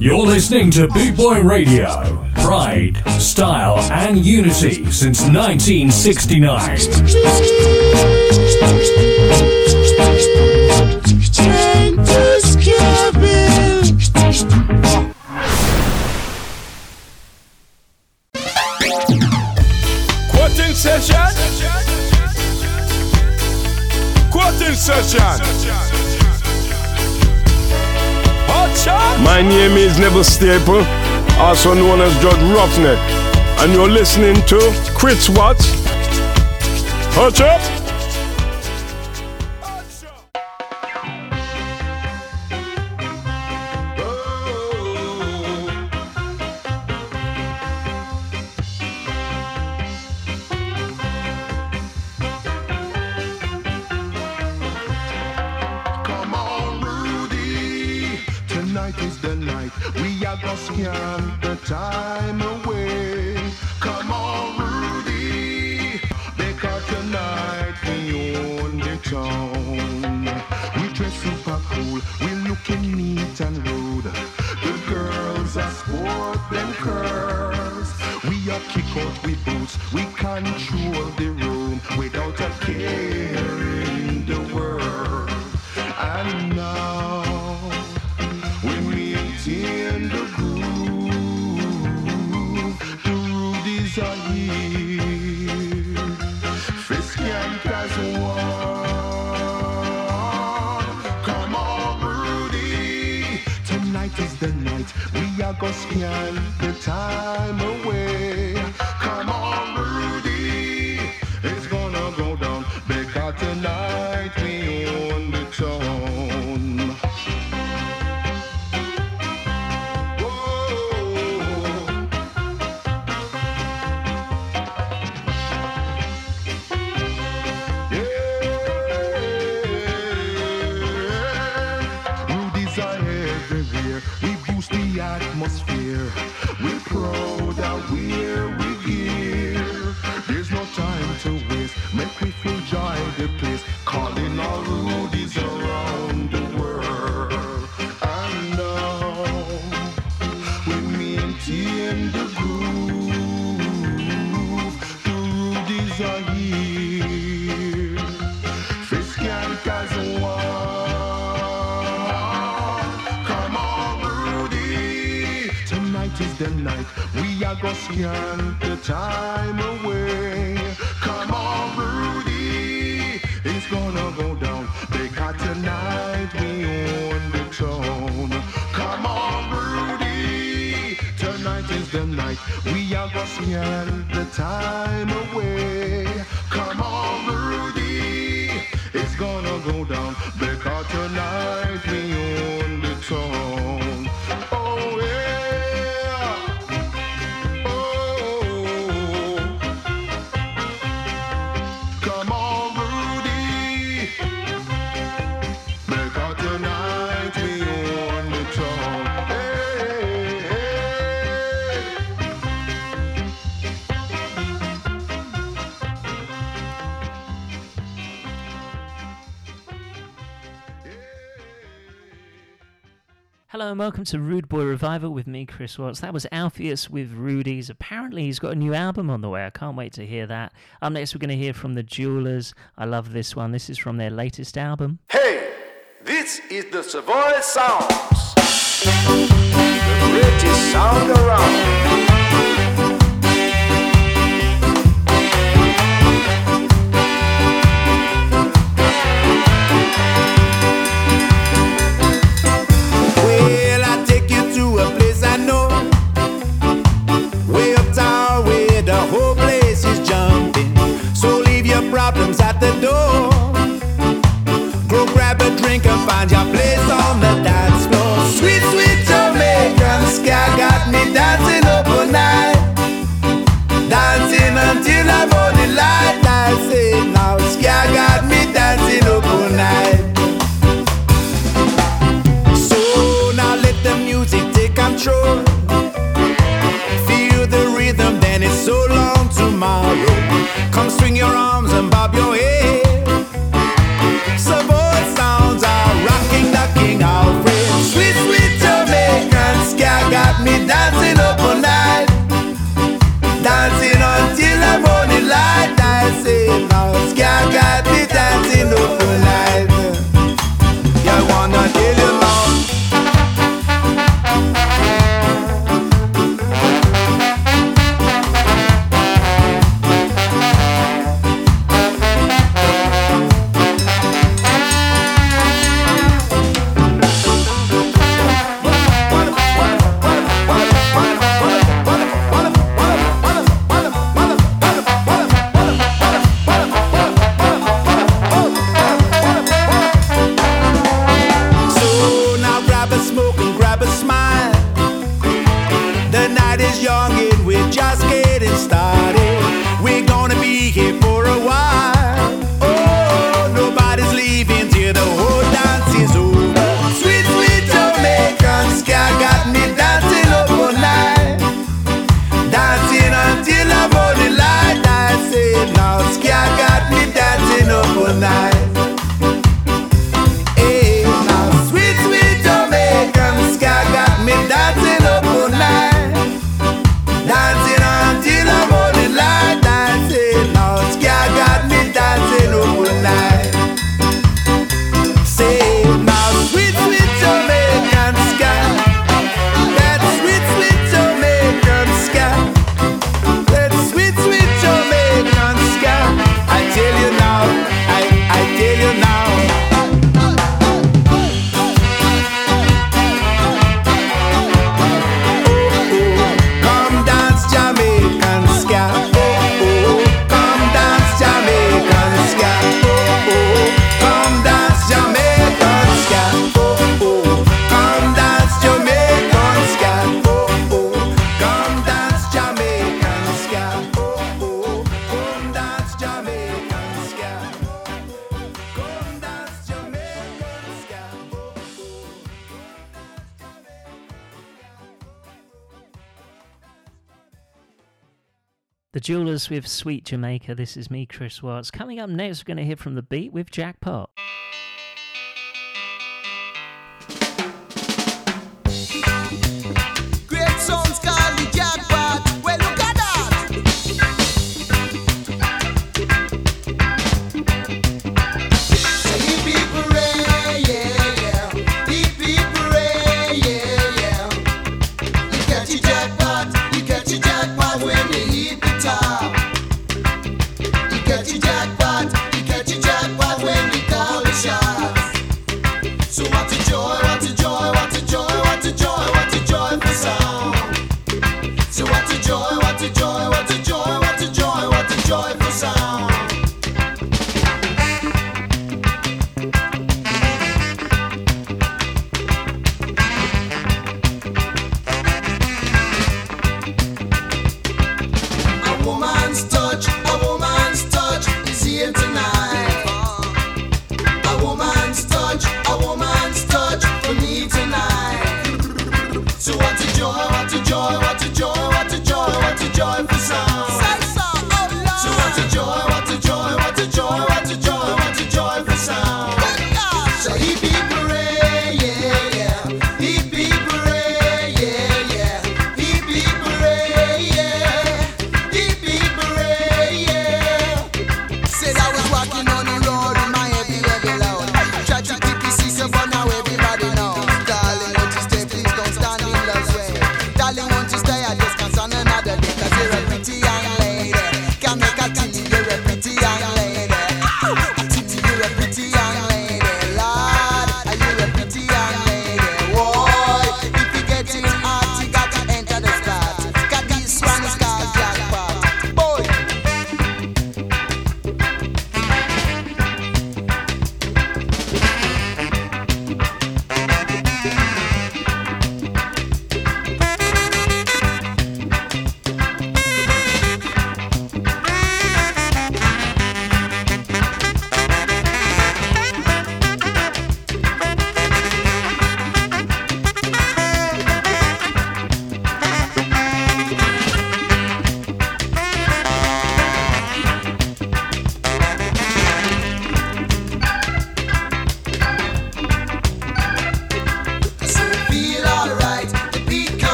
You're listening to Boot Boy Radio. Pride, style, and unity since 1969. Quoting session. Quoting session. My name is Neville Staple, also known as Judge Roughneck, and you're listening to Chris Watts. Hutch up! she had the time. Hello and welcome to Rude Boy Revival with me, Chris Watts. That was Alpheus with Rudy's. Apparently, he's got a new album on the way. I can't wait to hear that. Up next, we're going to hear from the Jewelers. I love this one. This is from their latest album. Hey, this is the Savoy Sounds, the greatest sound around. Maker. This is me, Chris Watts. Coming up next, we're going to hear from The Beat with Jackpot.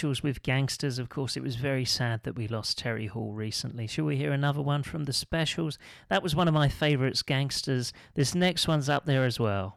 Specials with gangsters. Of course, it was very sad that we lost Terry Hall recently. Shall we hear another one from the specials? That was one of my favourites, gangsters. This next one's up there as well.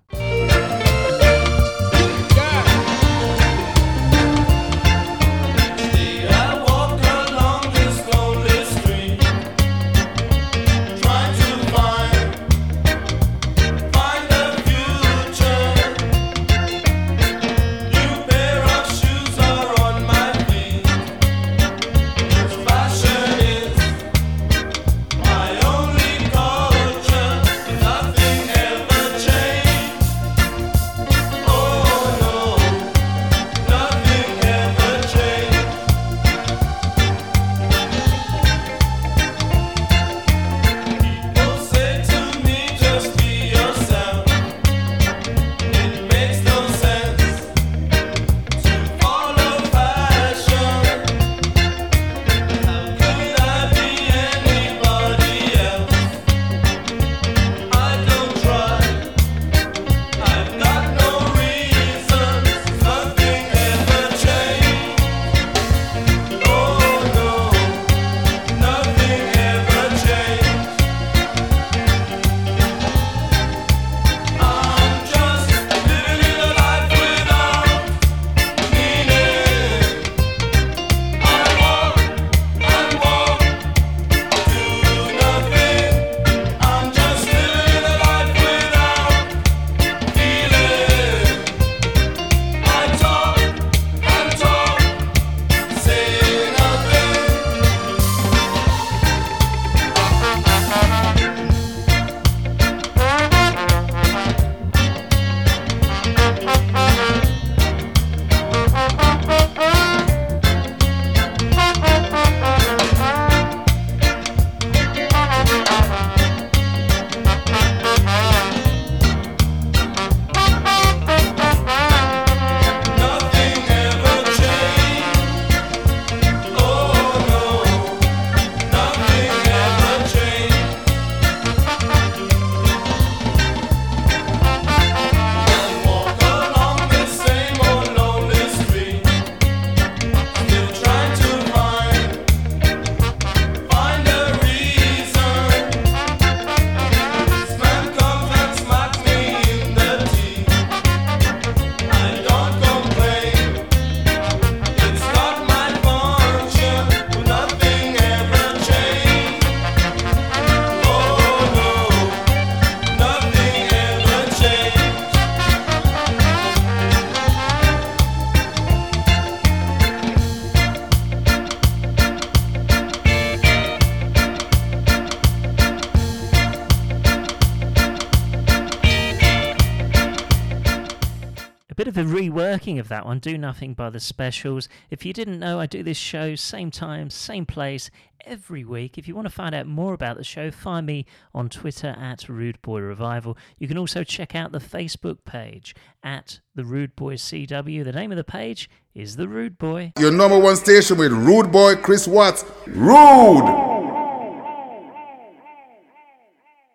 A bit of a reworking of that one, Do Nothing by the Specials. If you didn't know, I do this show same time, same place, every week. If you want to find out more about the show, find me on Twitter at Rude Boy Revival. You can also check out the Facebook page at The Rude Boy CW. The name of the page is The Rude Boy. Your number one station with Rude Boy Chris Watts. Rude!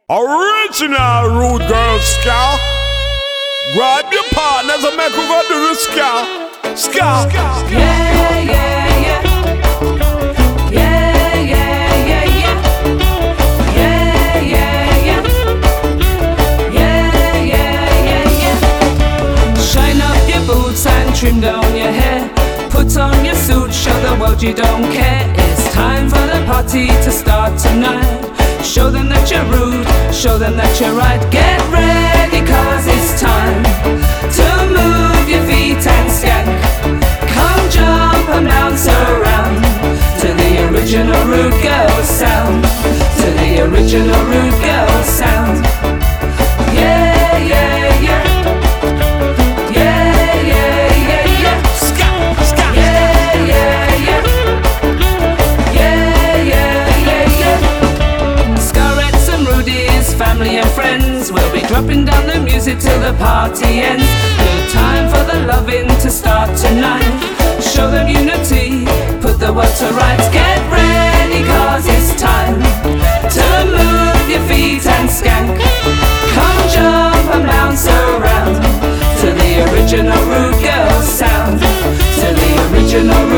Original rude girl ska. Grab your partners and make go do the sky. Sky. Yeah, yeah, yeah. Yeah, yeah, yeah, yeah. Yeah, yeah, yeah. Yeah, yeah, yeah, yeah. Shine up your boots and trim down your hair. Put on your suit, show the world you don't care. It's time for the party to start tonight. Show them that you're rude, show them that you're right. Get ready, cause it's time to move your feet and skank. Come jump and bounce around to the original rude girl sound. To the original rude girl sound. Dropping down the music till the party ends. Good time for the loving to start tonight. Show them unity, put the world to rights. Get ready, cause it's time to move your feet and skank. Come jump and bounce around to the original rude girl sound. To the original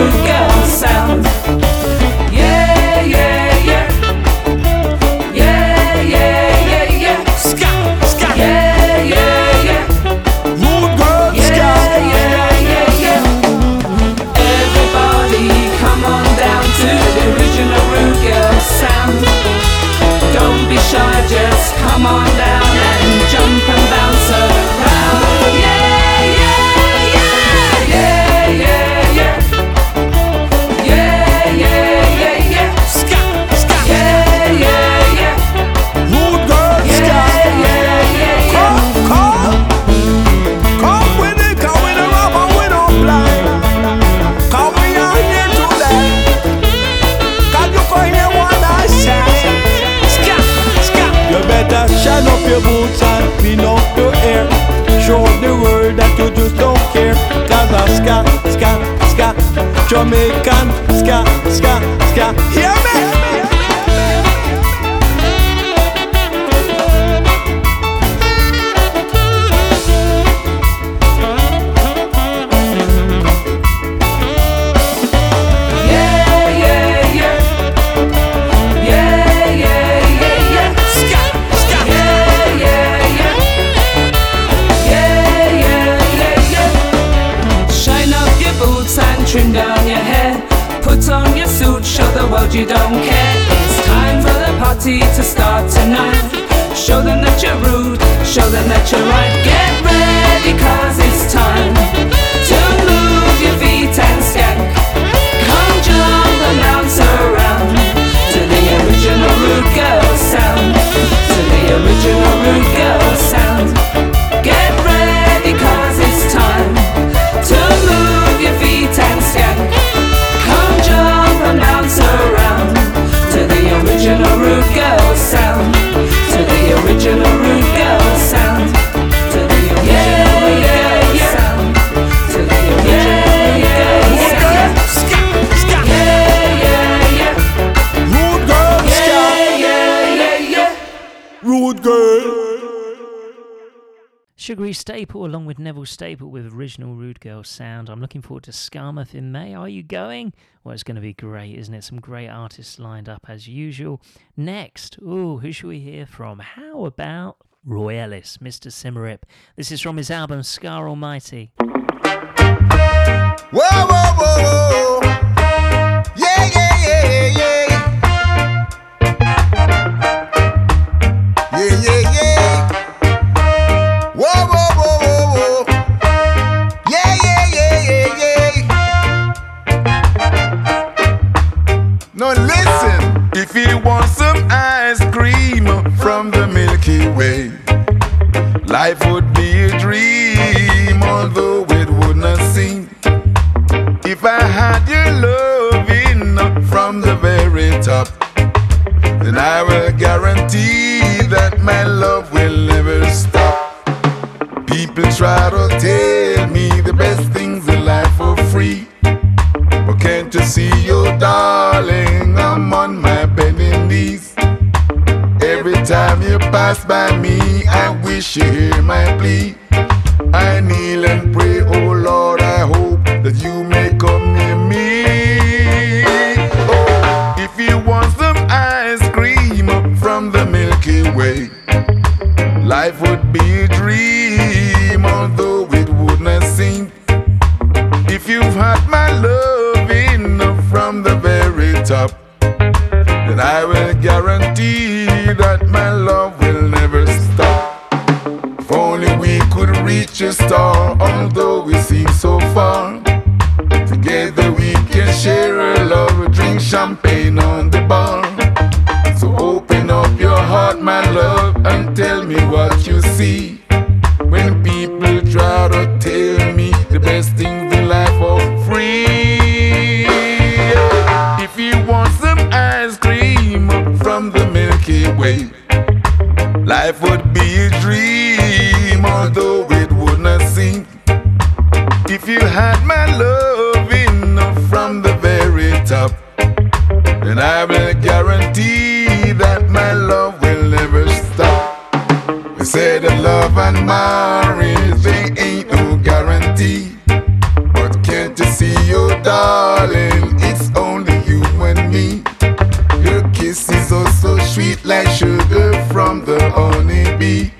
clean up your air. Show the world that you just don't care. Cause I'm ska, ska, ska, Jamaican, ska, ska, ska. Hear me! You don't care. It's time for the party to start tonight. Show them that you're rude, show them that you're right. Get Staple, along with Neville Staple, with original Rude Girl sound. I'm looking forward to Skamouth in May. Are you going? Well, it's going to be great, isn't it? Some great artists lined up as usual. Next, ooh, who should we hear from? How about Roy Ellis, Mr. Symarip? This is from his album Ska Almighty. Whoa, whoa, whoa, Listen, If you want some ice cream from the Milky Way, life would be a dream, although it would not seem. If I had your loving from the very top, then I will guarantee that my love will never stop. People try to tell me the best But can't you darling, I'm on my bending knees. Every time you pass by me, I wish you hear my plea. I kneel and pray, oh Lord, I hope that you may come near me. Oh, if you want some ice cream from the Milky Way, life would be a dream, then I will guarantee that my love will never stop. If only we could reach a star, although we seem so far. Together we can share a love, drink champagne on the bar. So open up your heart, my love, and tell me what you see. Life would be a dream, although it would not seem. If you had my loving from the very top, then I will guarantee that my love will never stop. They say that love and marriage they ain't no guarantee. But can't you see, your darling, like sugar from the honeybee. When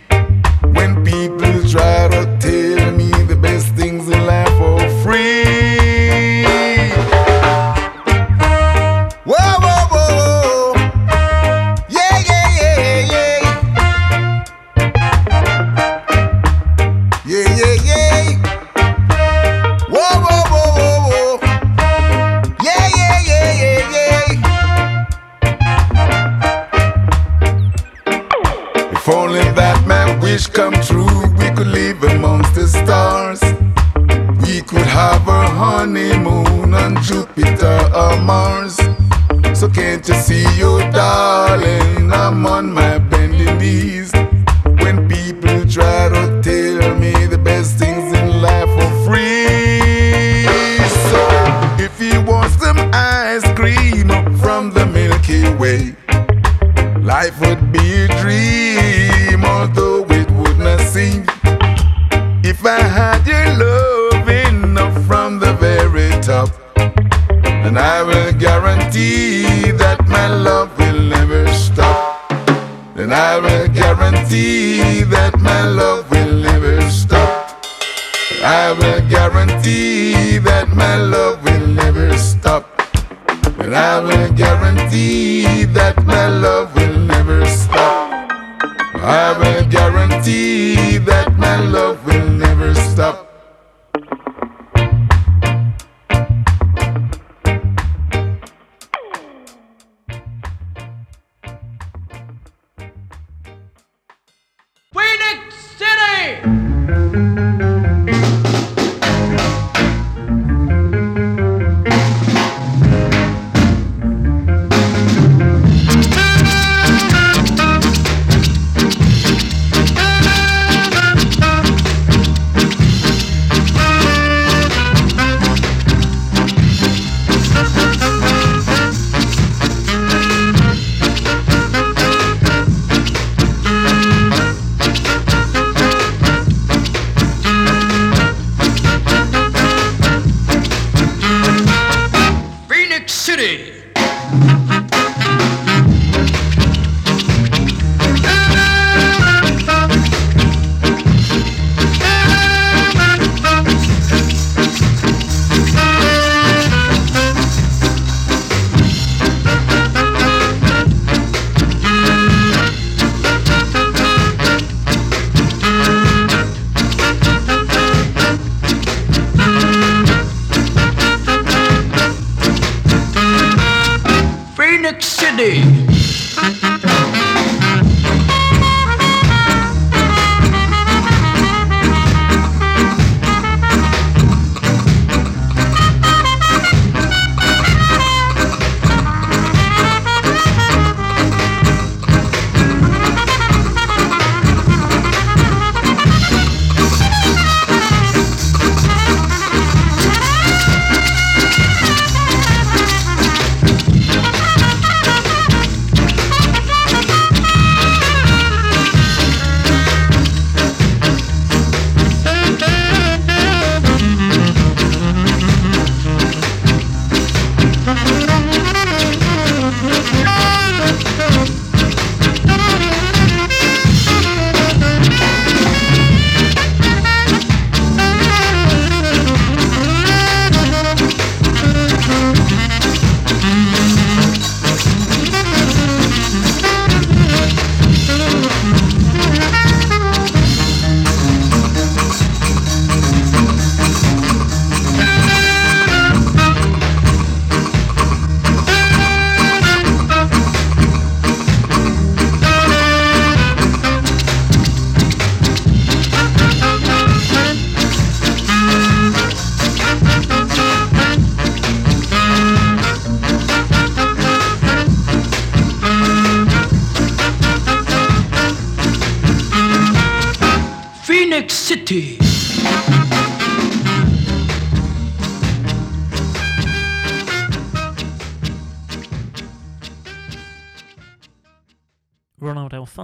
City! Phoenix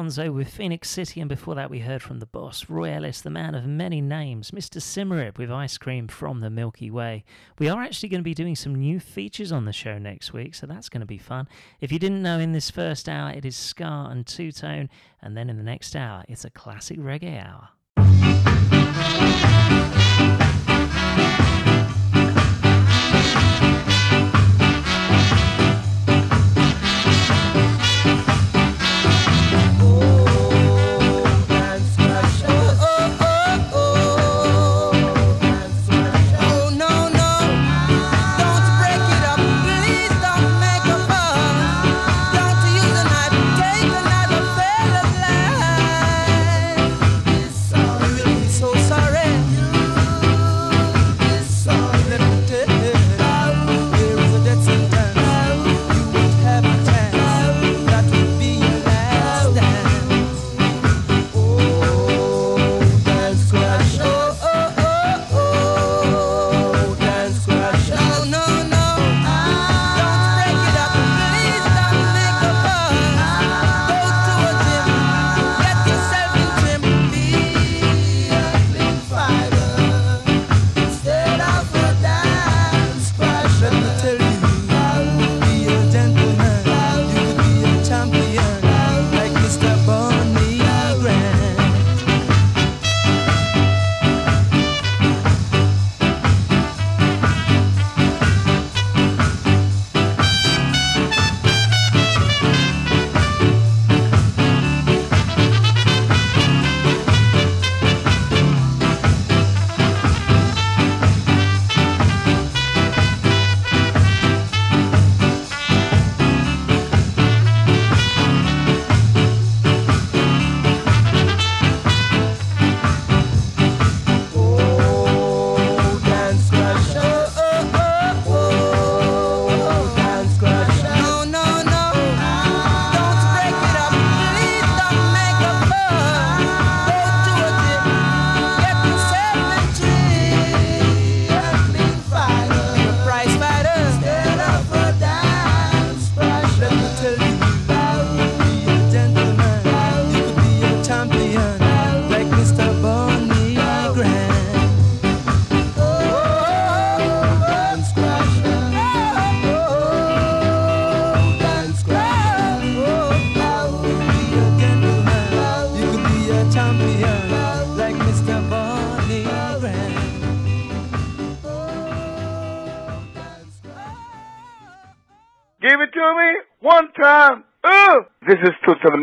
Alphonso with Phoenix City, and before that we heard from the boss, Roy Ellis, the man of many names, Mr. Symarip with Ice Cream from the Milky Way. We are actually going to be doing some new features on the show next week, so that's going to be fun. If you didn't know, in this first hour it is ska and two tone, and then in the next hour it's a classic reggae hour.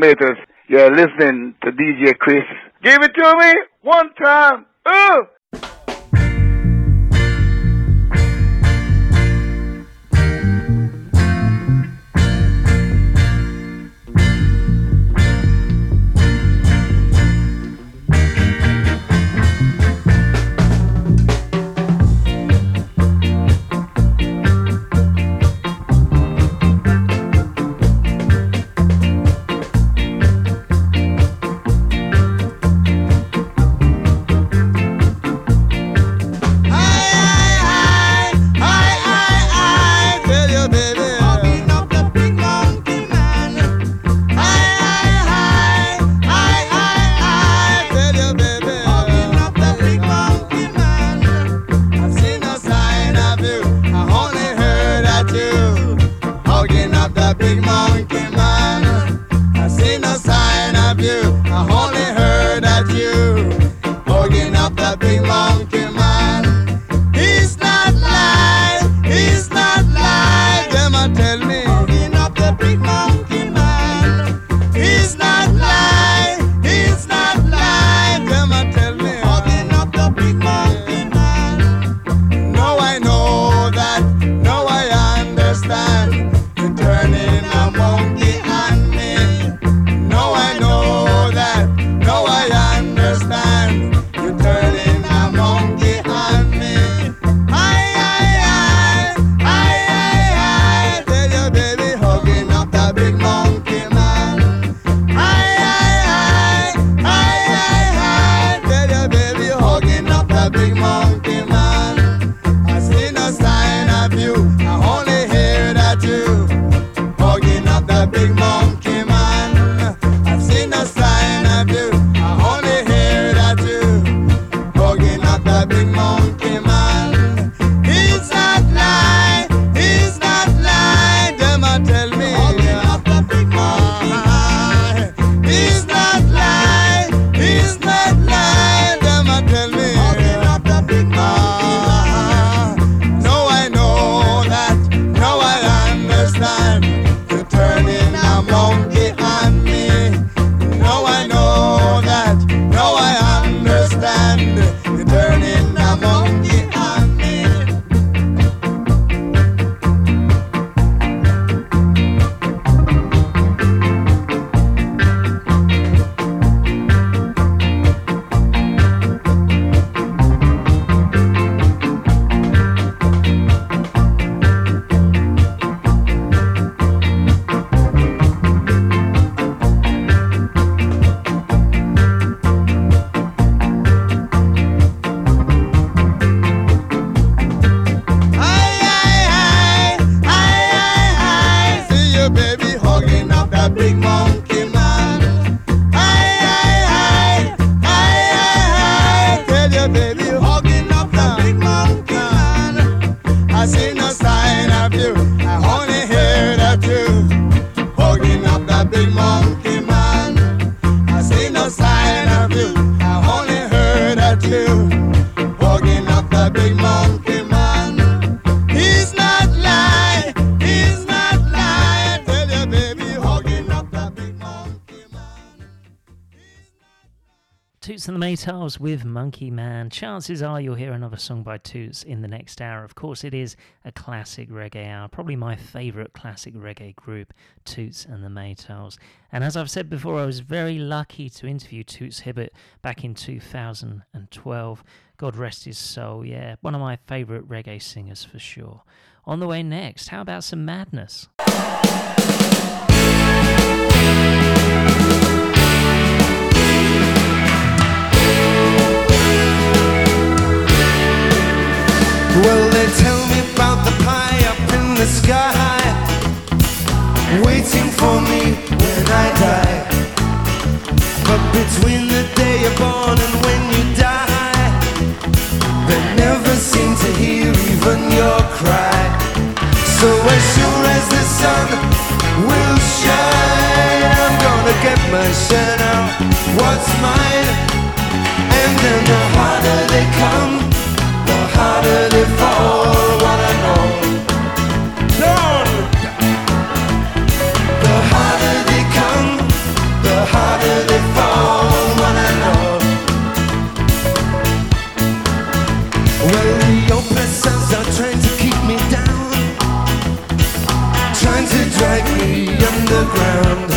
tomatoes. You're listening to DJ Chris. Give it to me one time. Ooh. Guitars with Monkey Man. Chances are you'll hear another song by Toots in the next hour. Of course, it is a classic reggae hour, probably my favourite classic reggae group, Toots and the Maytals. And as I've said before, I was very lucky to interview Toots Hibbert back in 2012. God rest his soul, yeah, one of my favourite reggae singers for sure. On the way next, how about some madness? Well, they tell me about the pie up in the sky, waiting for me when I die. But between the day you're born and when you die, they never seem to hear even your cry. So as sure as the sun will shine, I'm gonna get my share now. What's mine? the harder they come, the harder they fall. Know. The harder they come, the harder they fall. Know. Well, the oppressors are trying to keep me down, trying to drag me underground.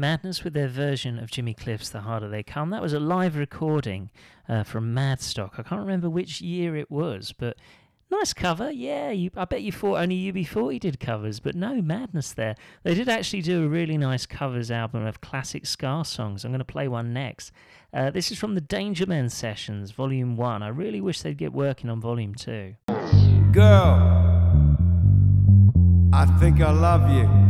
Madness with their version of Jimmy Cliff's The Harder They Come. That was a live recording uh, from Madstock. I can't remember which year it was, but nice cover. Yeah, you, I bet you thought only UB40 did covers, but no, Madness there. They did actually do a really nice covers album of classic ska songs. I'm going to play one next. Uh, this is from the Dangermen Sessions, Volume 1. I really wish they'd get working on Volume 2. Girl, I think I love you.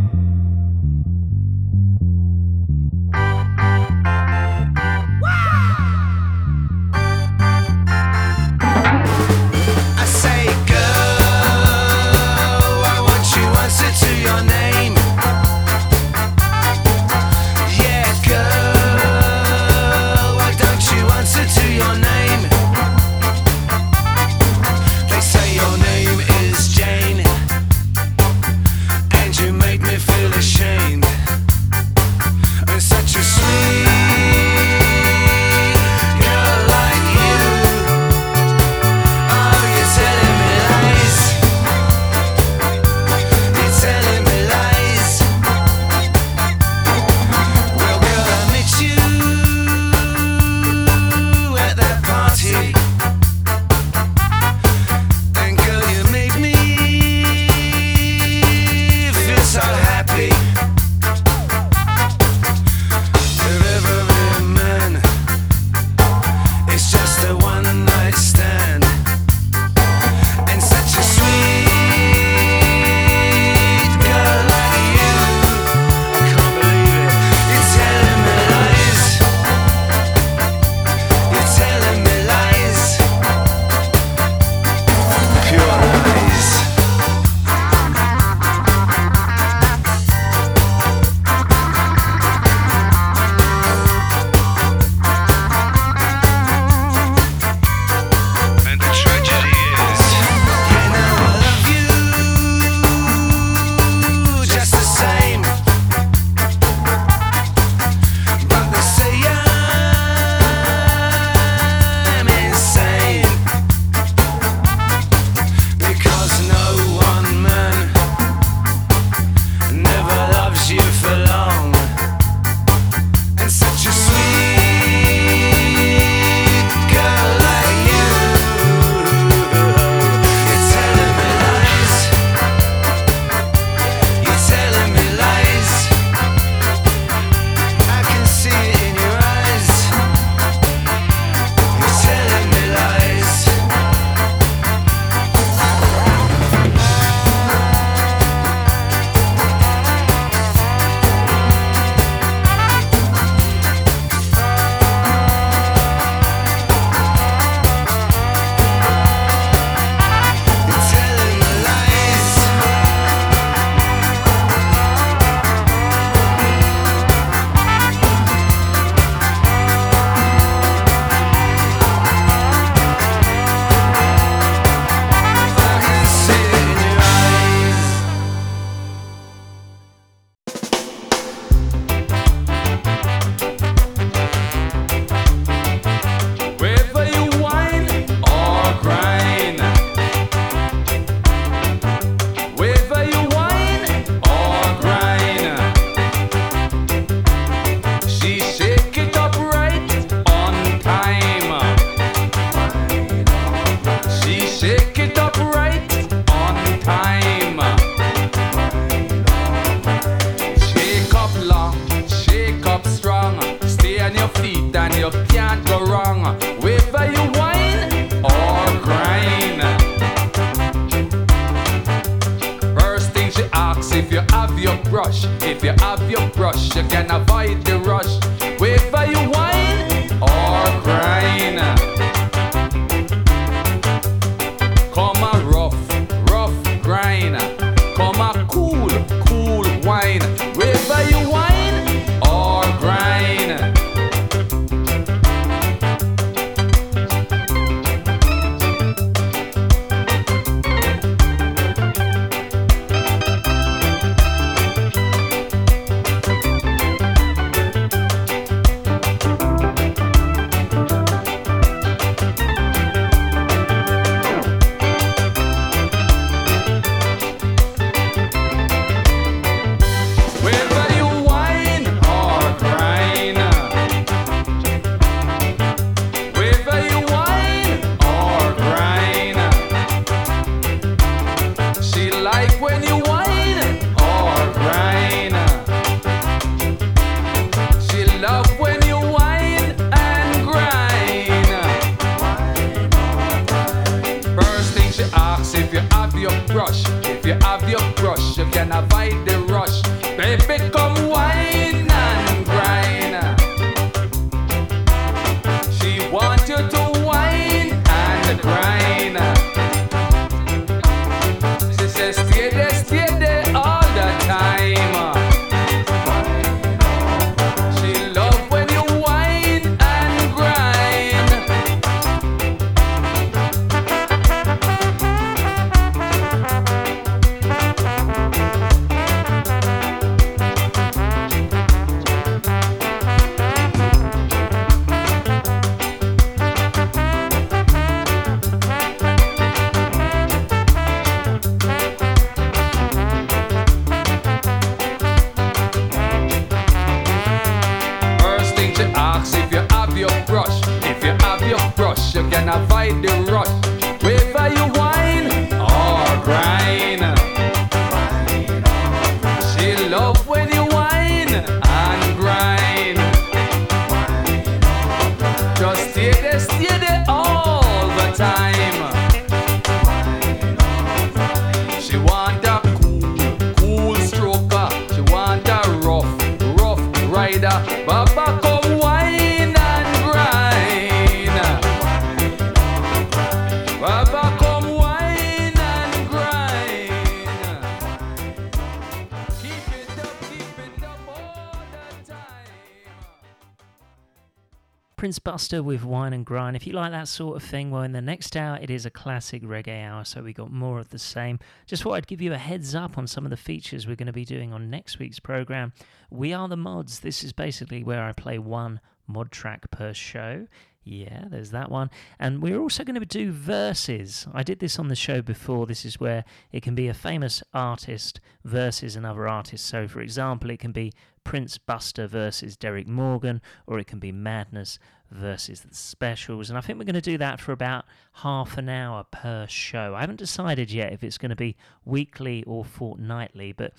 Buster with Wine and Grind. If you like that sort of thing, well, in the next hour, it is a classic reggae hour, so we got more of the same. Just thought I'd give you a heads up on some of the features we're going to be doing on next week's program. We are the mods. This is basically where I play one mod track per show. Yeah, there's that one. And we're also going to do verses. I did this on the show before. This is where it can be a famous artist versus another artist. So, for example, it can be Prince Buster versus Derrick Morgan, or it can be Madness versus the Specials. And I think we're going to do that for about half an hour per show. I haven't decided yet if it's going to be weekly or fortnightly, but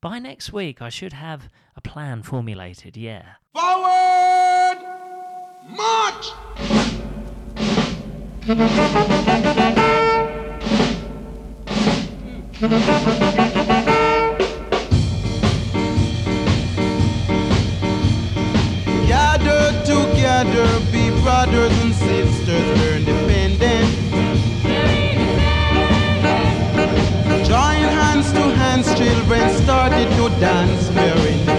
by next week I should have a plan formulated. Yeah. Forward! March! brothers and sisters, we're independent. Join hands to hands, children started to dance, we're independent.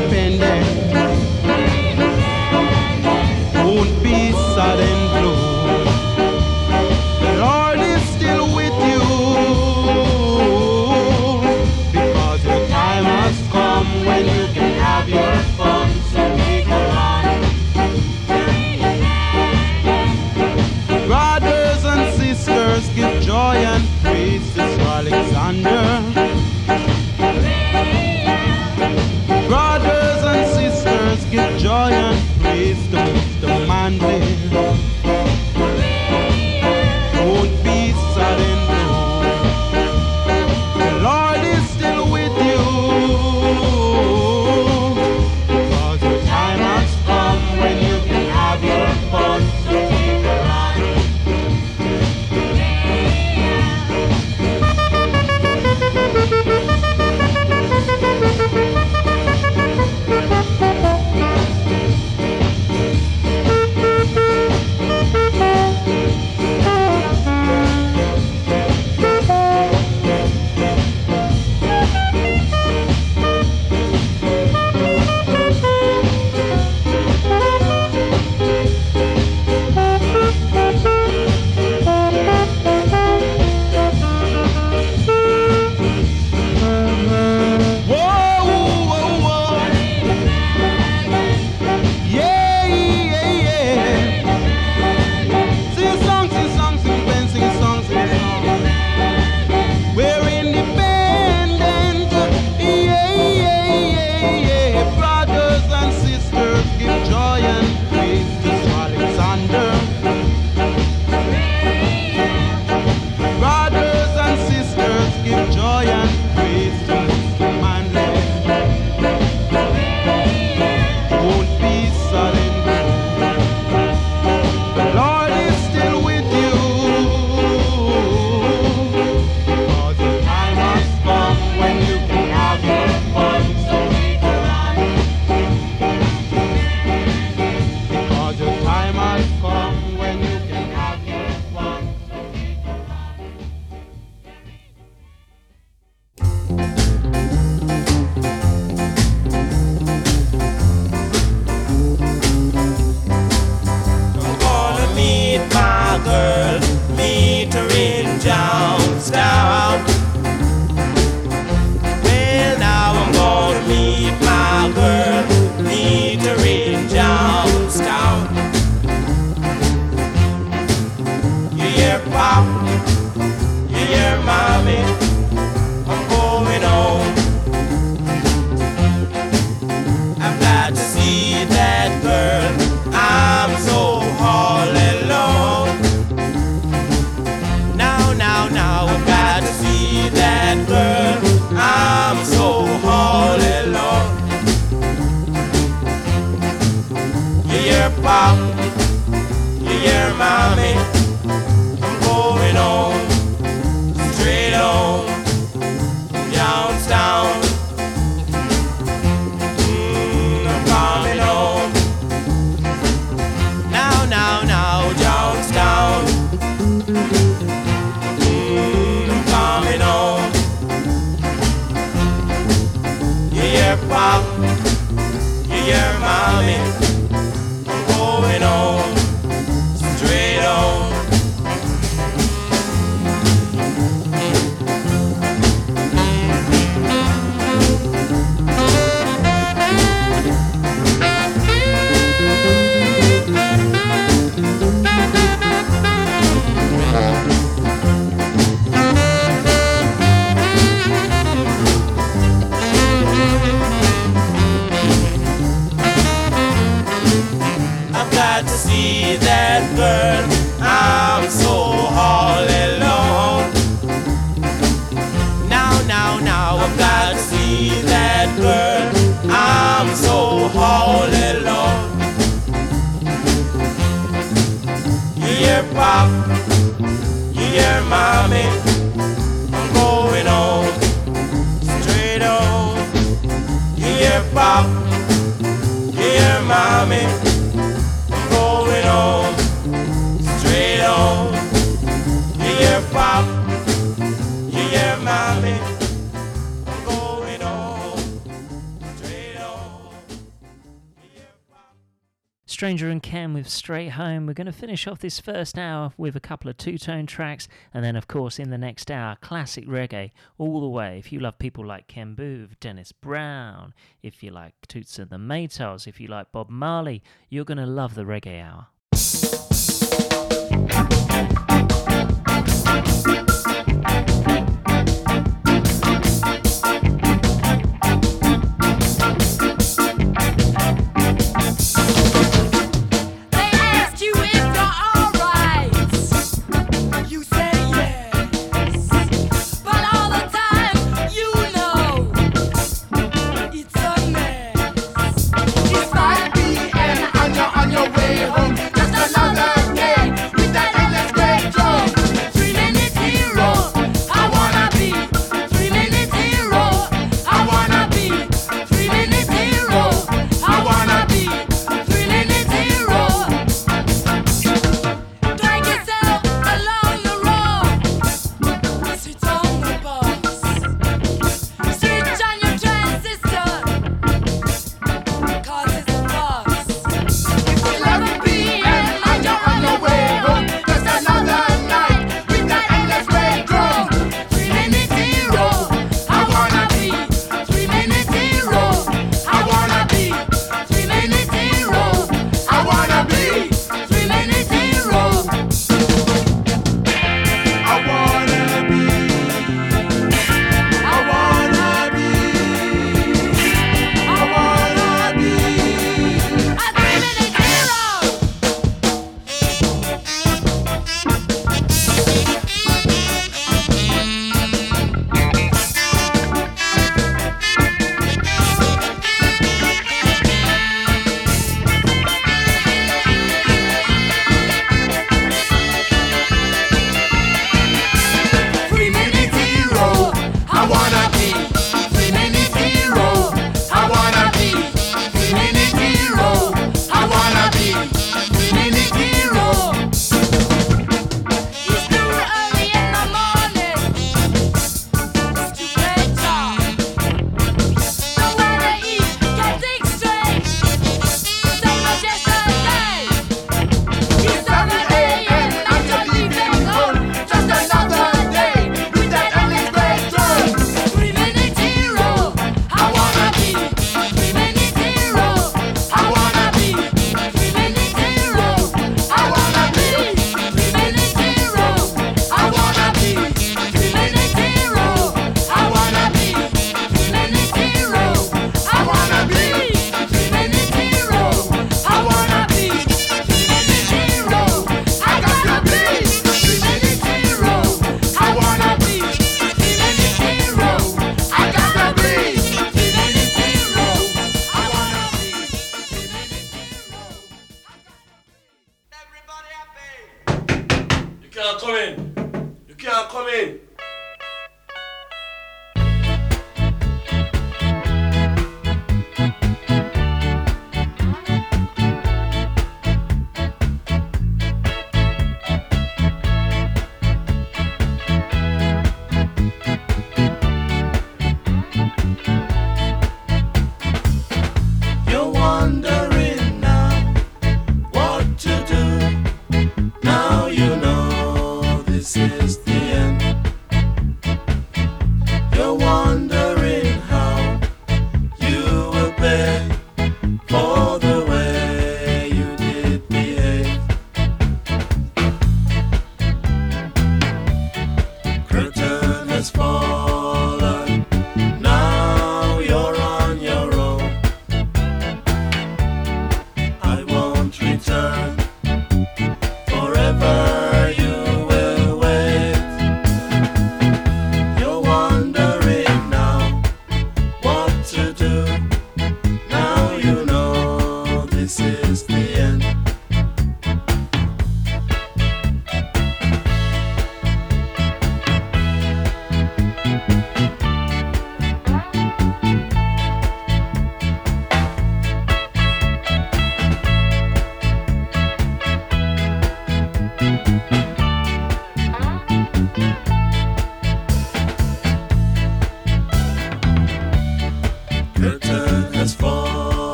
straight home. We're going to finish off this first hour with a couple of two tone tracks, and then, of course, in the next hour, classic reggae all the way. If you love people like Ken Boothe, Dennis Brown, if you like Toots and the Maytals, if you like Bob Marley, you're going to love the reggae hour.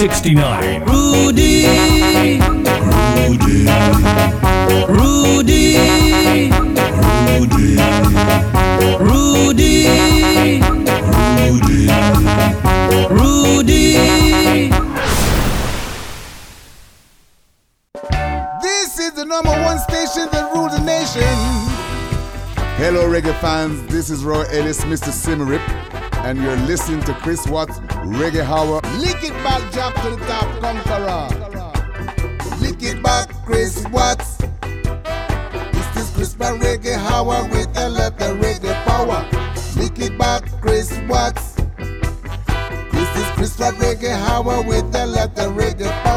69. Rudy. Rudy. Rudy. Rudy. Rudy. Rudy. Rudy. This is the number one station that rules the nation. Hello, reggae fans. This is Roy Ellis, Mr. Symarip. Listen to Chris Watts, Reggae Hour. Lick it back, jump to the top, conqueror. Lick it back, Chris Watts. This is Chris Brown Reggae Hour with a lot of reggae power. Lick it back, Chris Watts. This is Chris Brown Reggae Hour with a lot of reggae power.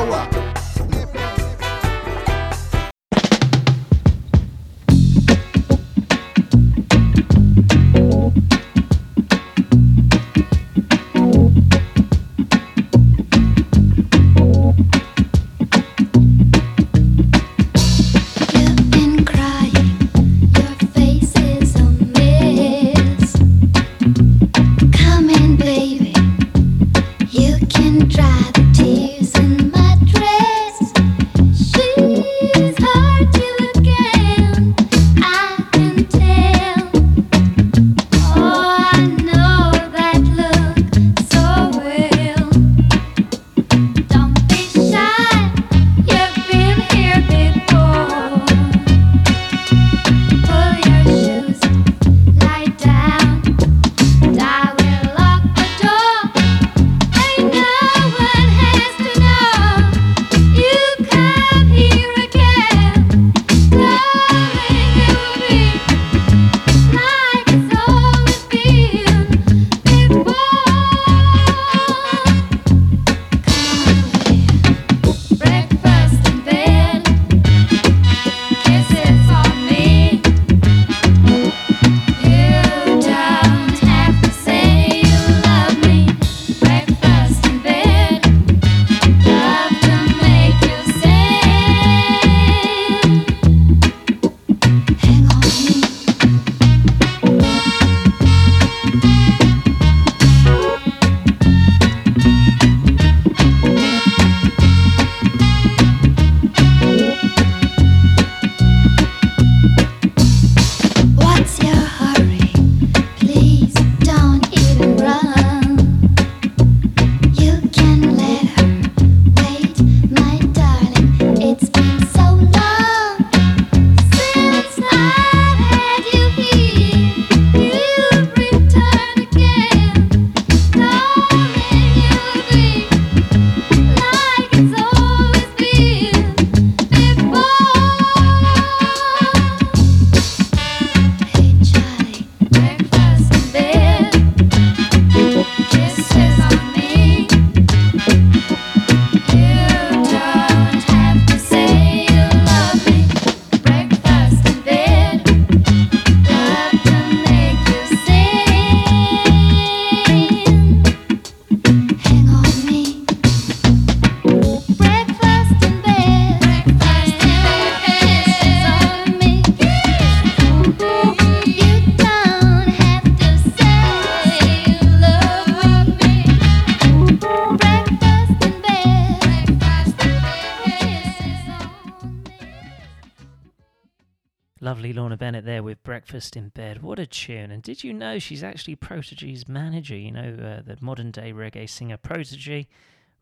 Breakfast in Bed. What a tune. And did you know she's actually Protoje's manager? You know, uh, the modern day reggae singer Protoje,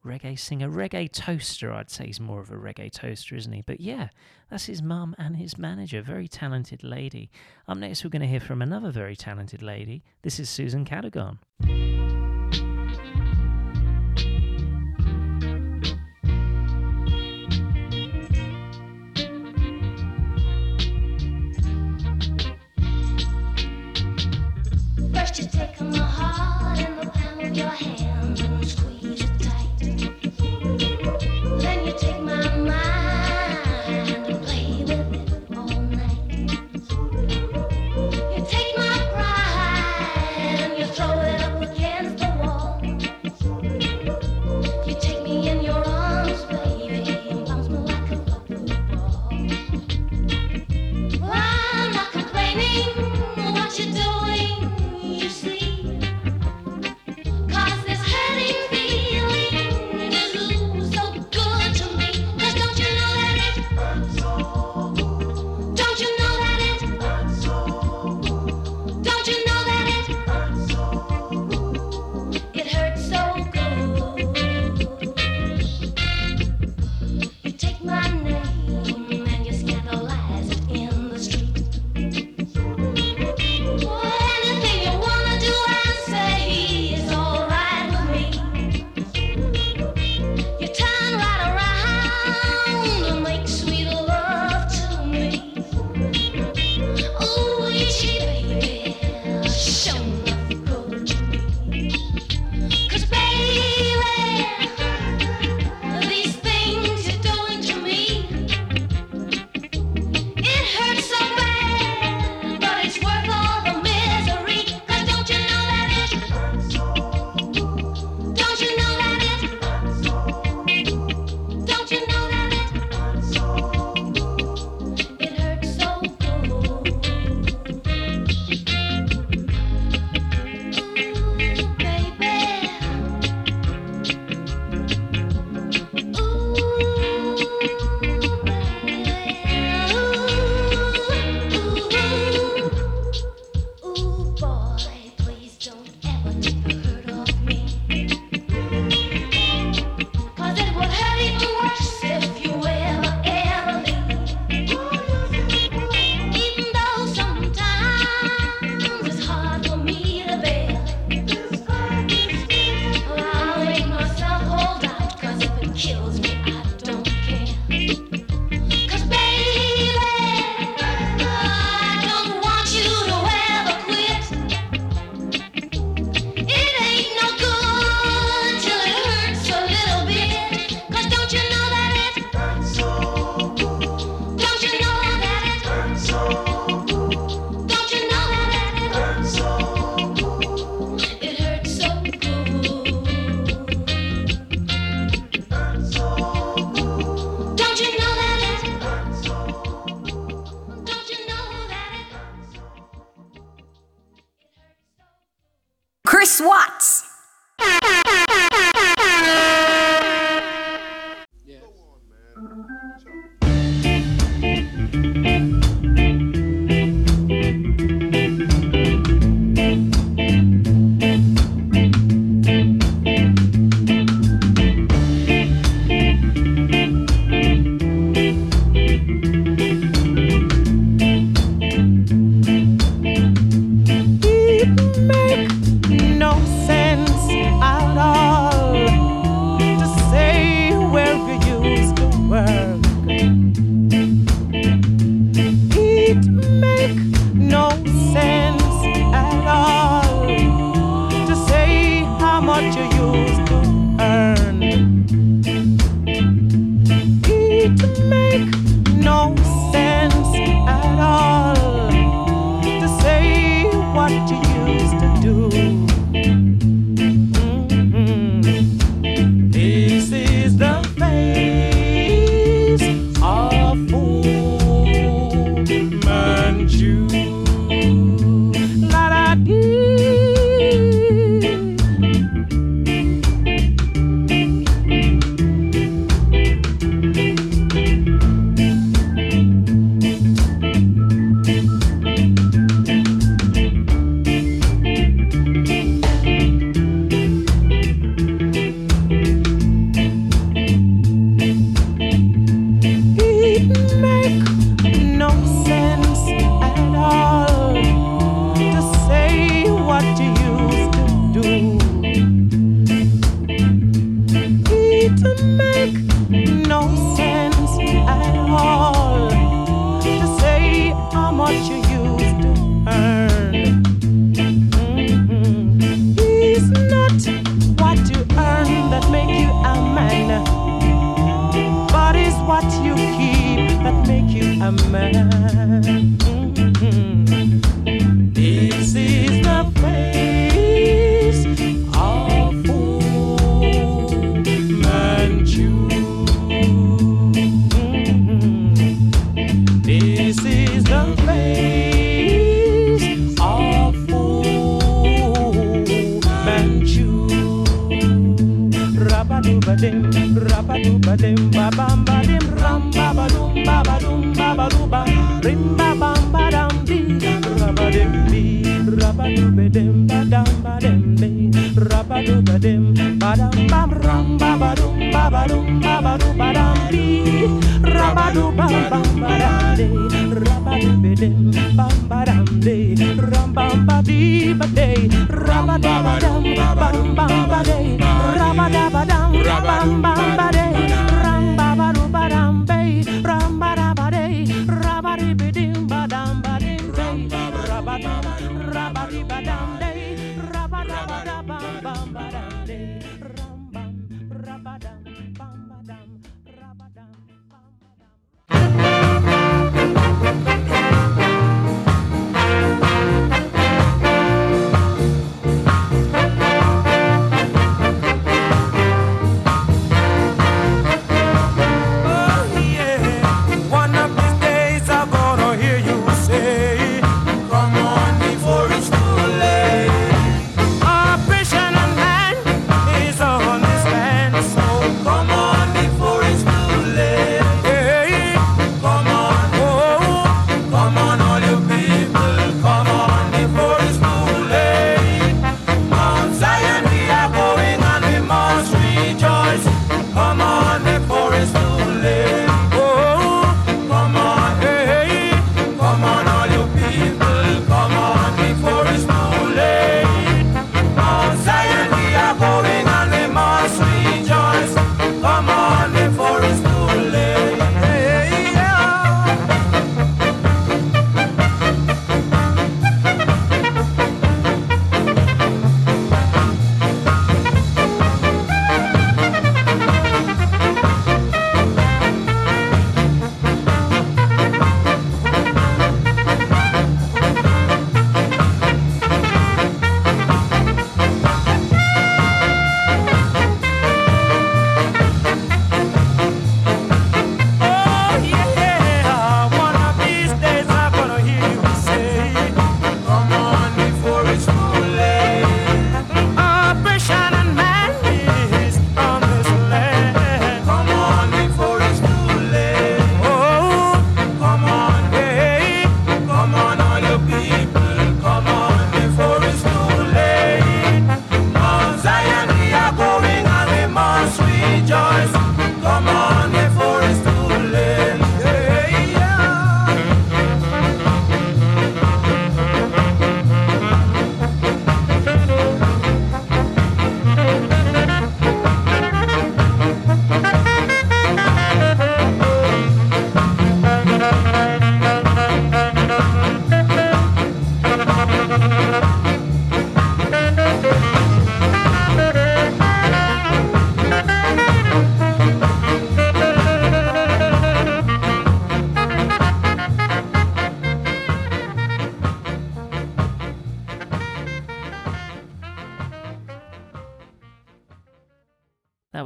reggae singer, reggae toaster. I'd say he's more of a reggae toaster, isn't he? But yeah, that's his mum and his manager. Very talented lady. Up next, we're going to hear from another very talented lady. This is Susan Cadogan. you take tickle my heart in the palm of your hand.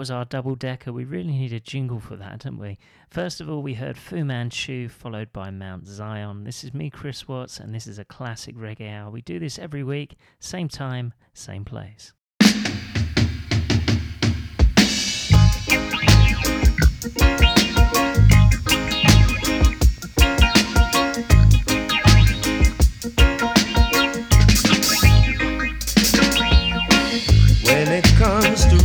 was our double decker. We really need a jingle for that, don't we? First of all, we heard Fu Manchu, followed by Mount Zion. This is me, Chris Watts, and this is a classic reggae hour. We do this every week, same time, same place. comes to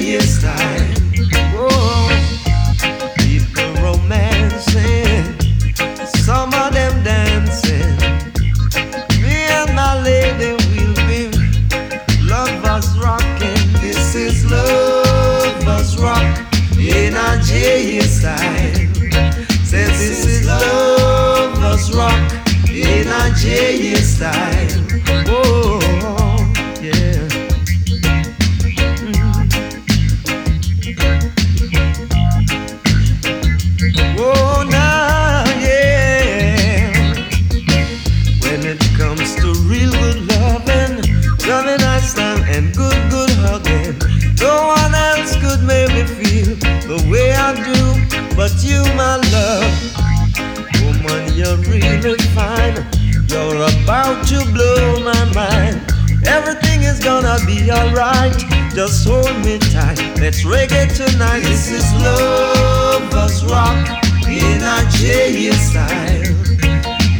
it's time. Gonna be alright. Just hold me tight. Let's reggae tonight. This is lovers rock in a J style.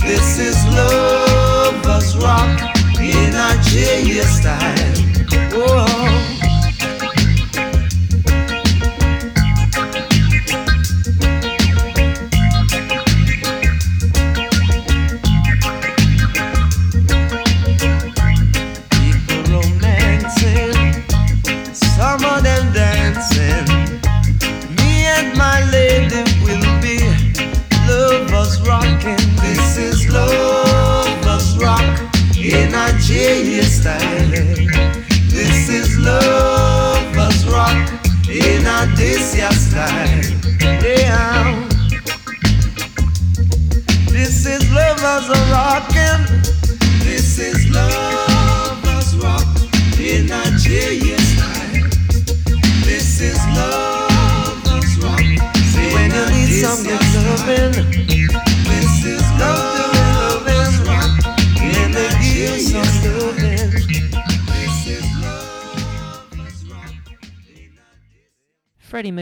This is lovers rock in a J style.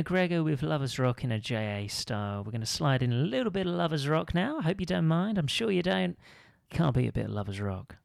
McGregor with Lovers Rock in a JA style. We're going to slide in a little bit of Lovers Rock now. I hope you don't mind. I'm sure you don't. Can't be a bit of Lovers Rock.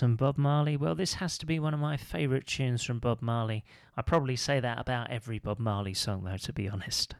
Some Bob Marley? Well, this has to be one of my favourite tunes from Bob Marley. I probably say that about every Bob Marley song, though, to be honest.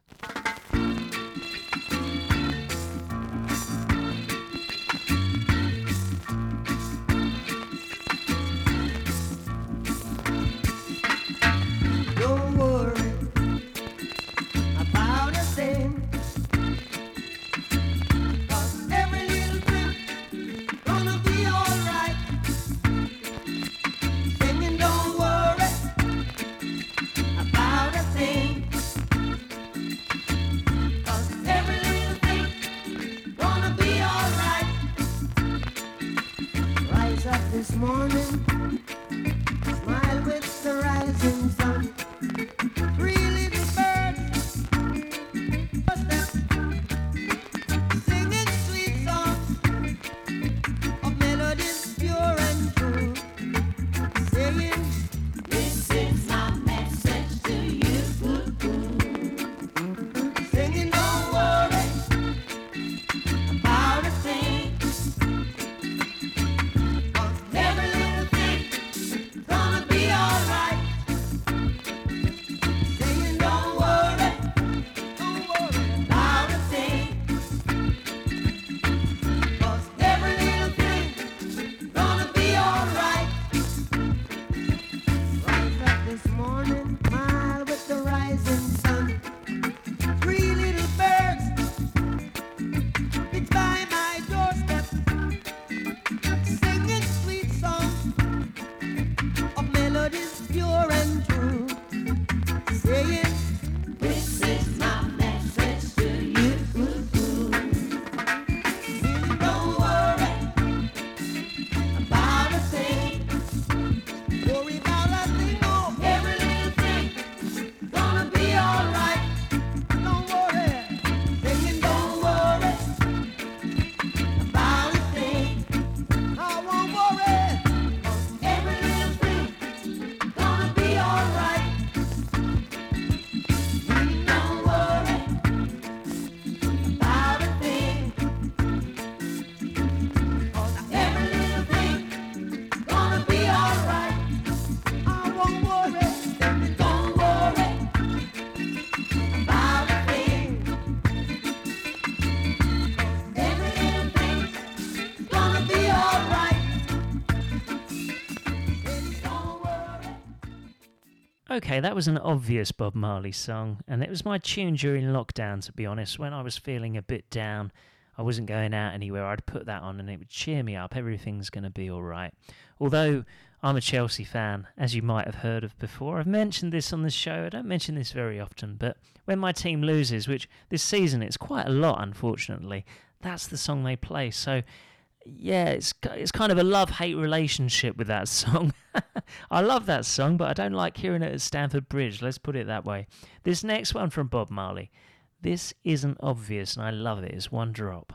Okay, that was an obvious Bob Marley song, and it was my tune during lockdown, to be honest. When I was feeling a bit down, I wasn't going out anywhere, I'd put that on and it would cheer me up. Everything's going to be all right. Although I'm a Chelsea fan, as you might have heard of before, I've mentioned this on the show. I don't mention this very often, but when my team loses, which this season it's quite a lot, unfortunately, that's the song they play. So yeah, it's it's kind of a love hate relationship with that song. I love that song, but I don't like hearing it at Stamford Bridge. Let's put it that way. This next one from Bob Marley, this isn't obvious, and I love it. It's one drop.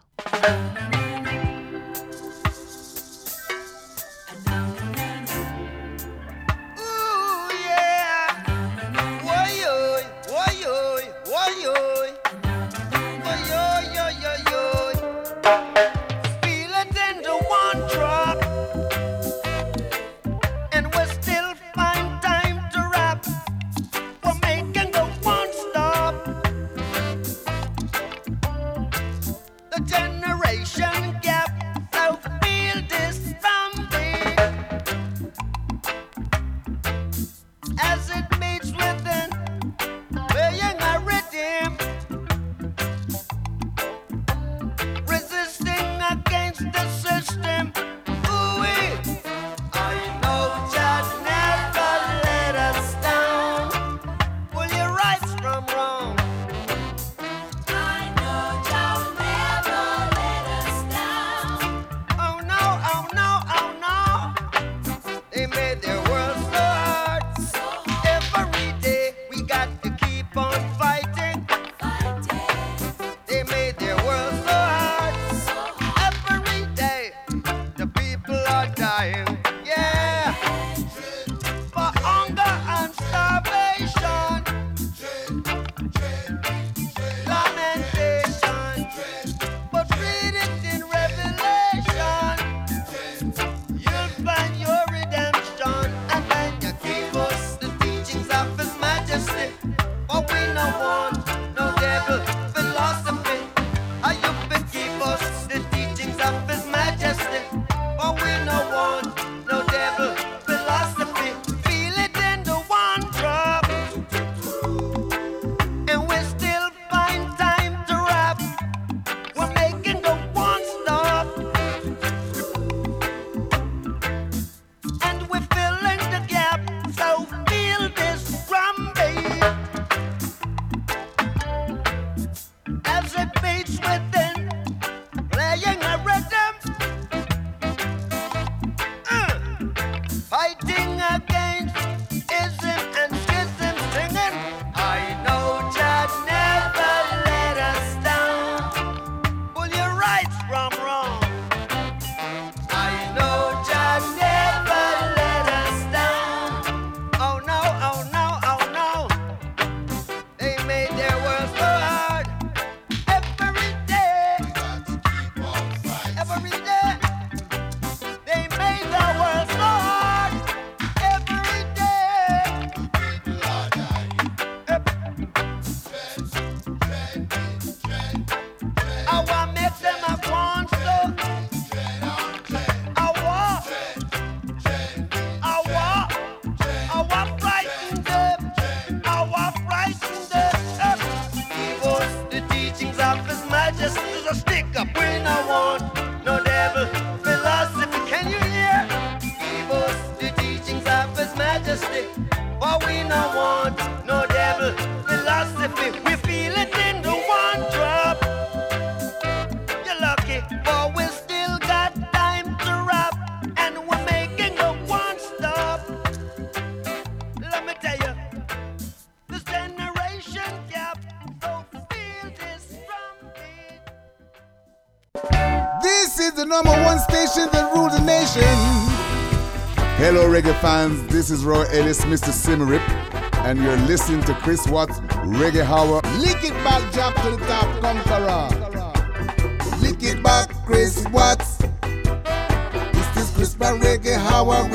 fans, this is Roy Ellis, Mr. Symarip, and you're listening to Chris Watts Reggae Hour. Lick it back, Jack to the top, conqueror. Lick it back, Chris Watts. This is Chris Reggae Hour.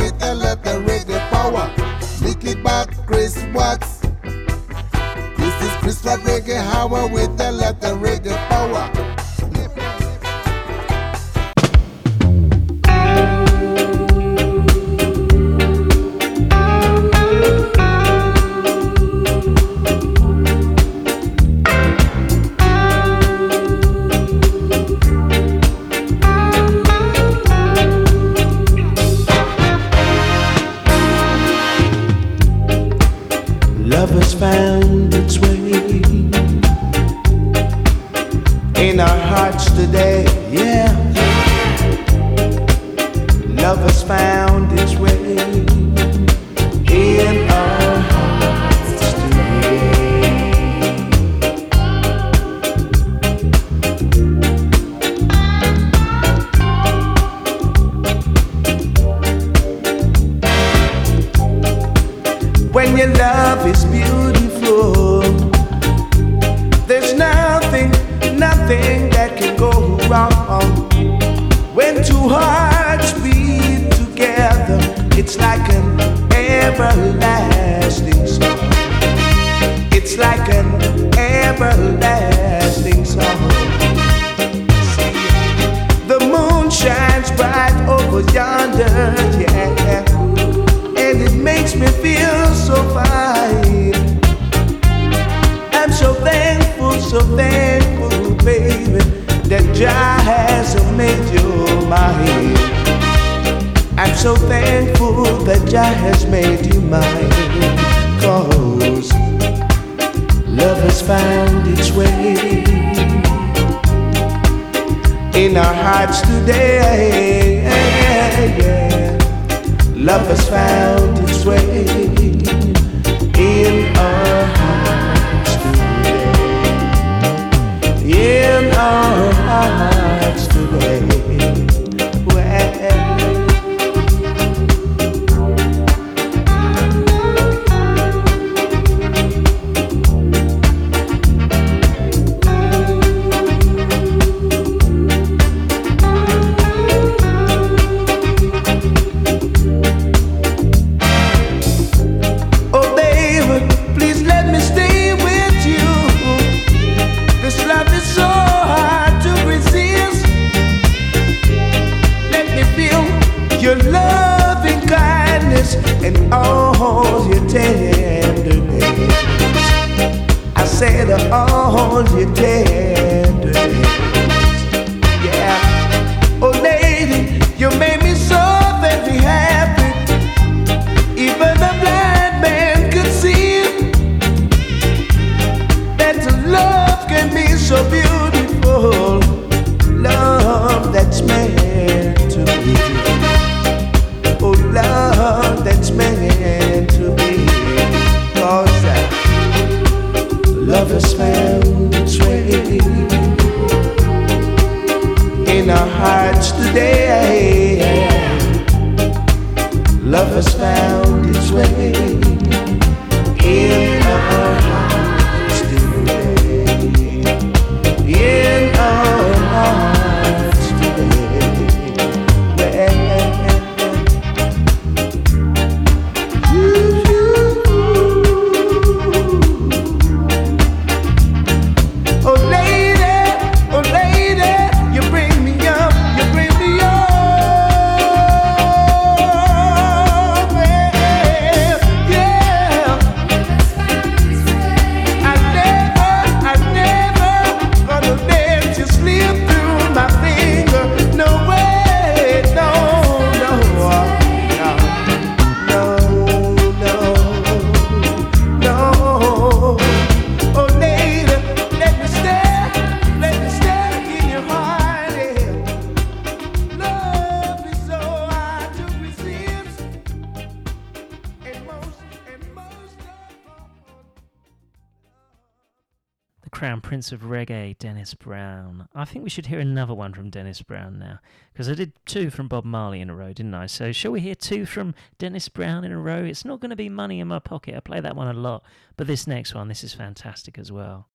Of Reggae, Dennis Brown. I think we should hear another one from Dennis Brown now, because I did two from Bob Marley in a row, didn't I? So shall we hear two from Dennis Brown in a row? It's not going to be Money in My Pocket. I play that one a lot, but this next one, this is fantastic as well.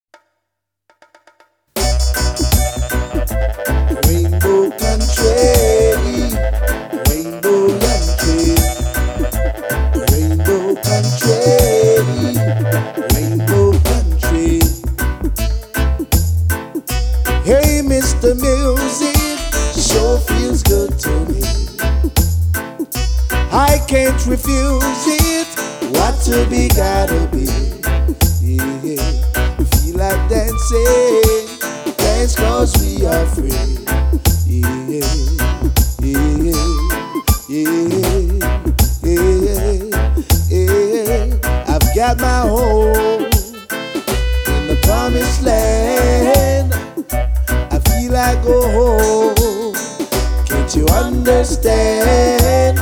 Rainbow country, rainbow country, Mr. Music, sure feels good to me. I can't refuse it. What to be, gotta be. Yeah, feel like dancing dance cause we are free. Yeah, yeah, yeah, yeah, yeah. I've got my home in the promised land. I go home. Can't you understand?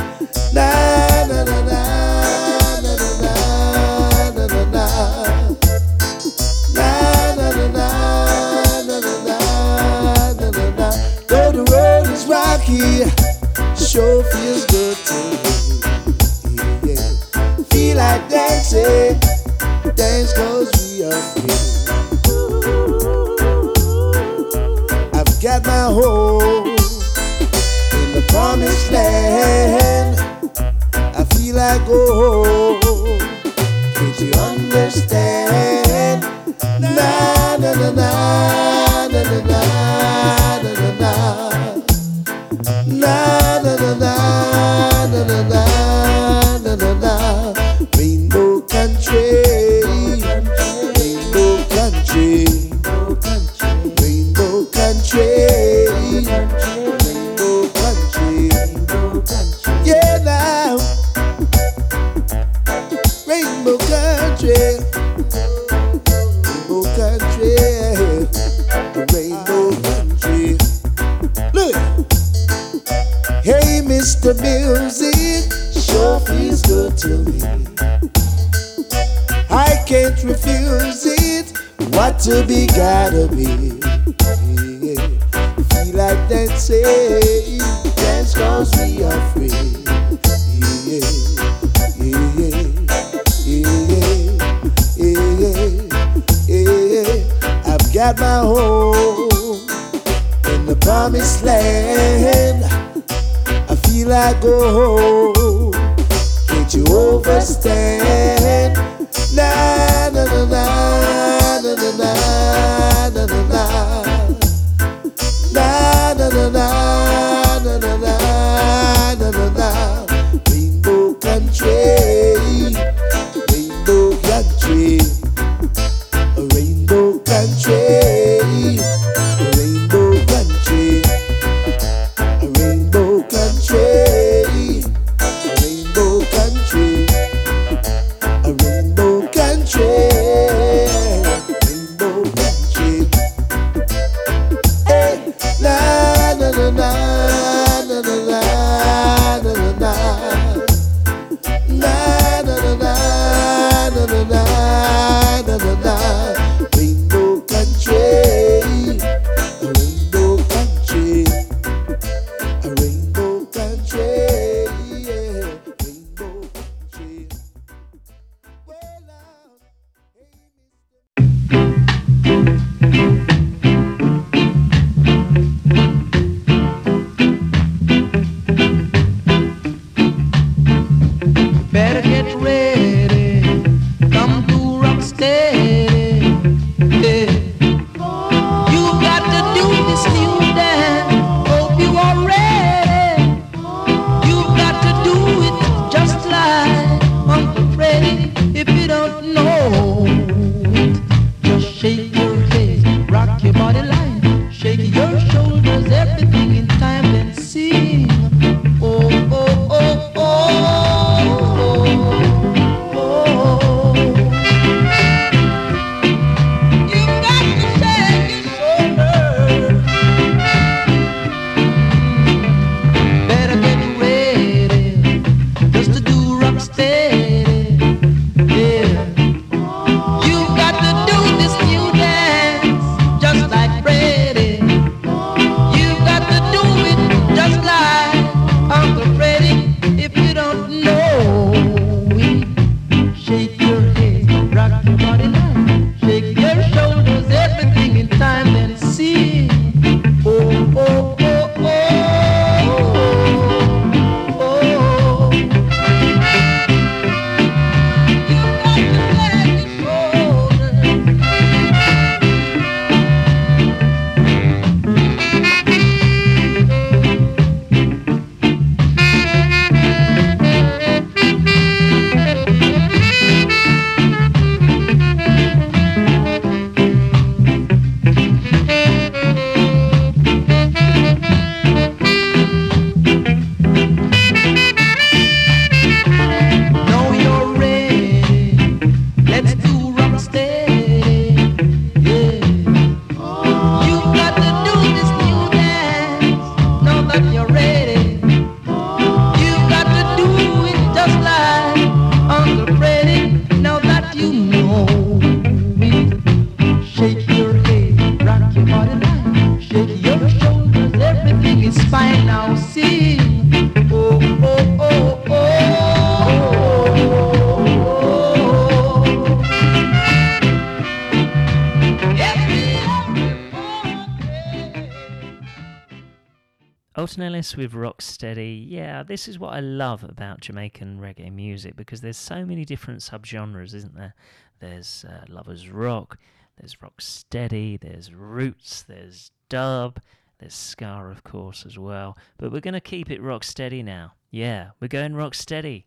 Na na na na. na na na na na na na na. Though the road is rocky, Sure feels good to me. Yeah. Feel like dancing, dance cause we are free. Got my home in the promised land. I feel like home. Can't you understand? Na na na na Mr. Music, sure feels good to me. I can't refuse it. What to be, gotta be. Yeah. Feel like dancing, dance cause we are free. I've got my home in the promised land. Feel like go. Can't you overstand? Na na na na na na na na. Na na na na na na na na na na. Rainbow country, rainbow country, With Rocksteady. Yeah, this is what I love about Jamaican reggae music because there's so many different subgenres, isn't there? There's uh, lovers rock, there's rocksteady, there's roots, there's dub, there's ska, of course, as well. But we're going to keep it rocksteady now. Yeah, we're going rocksteady.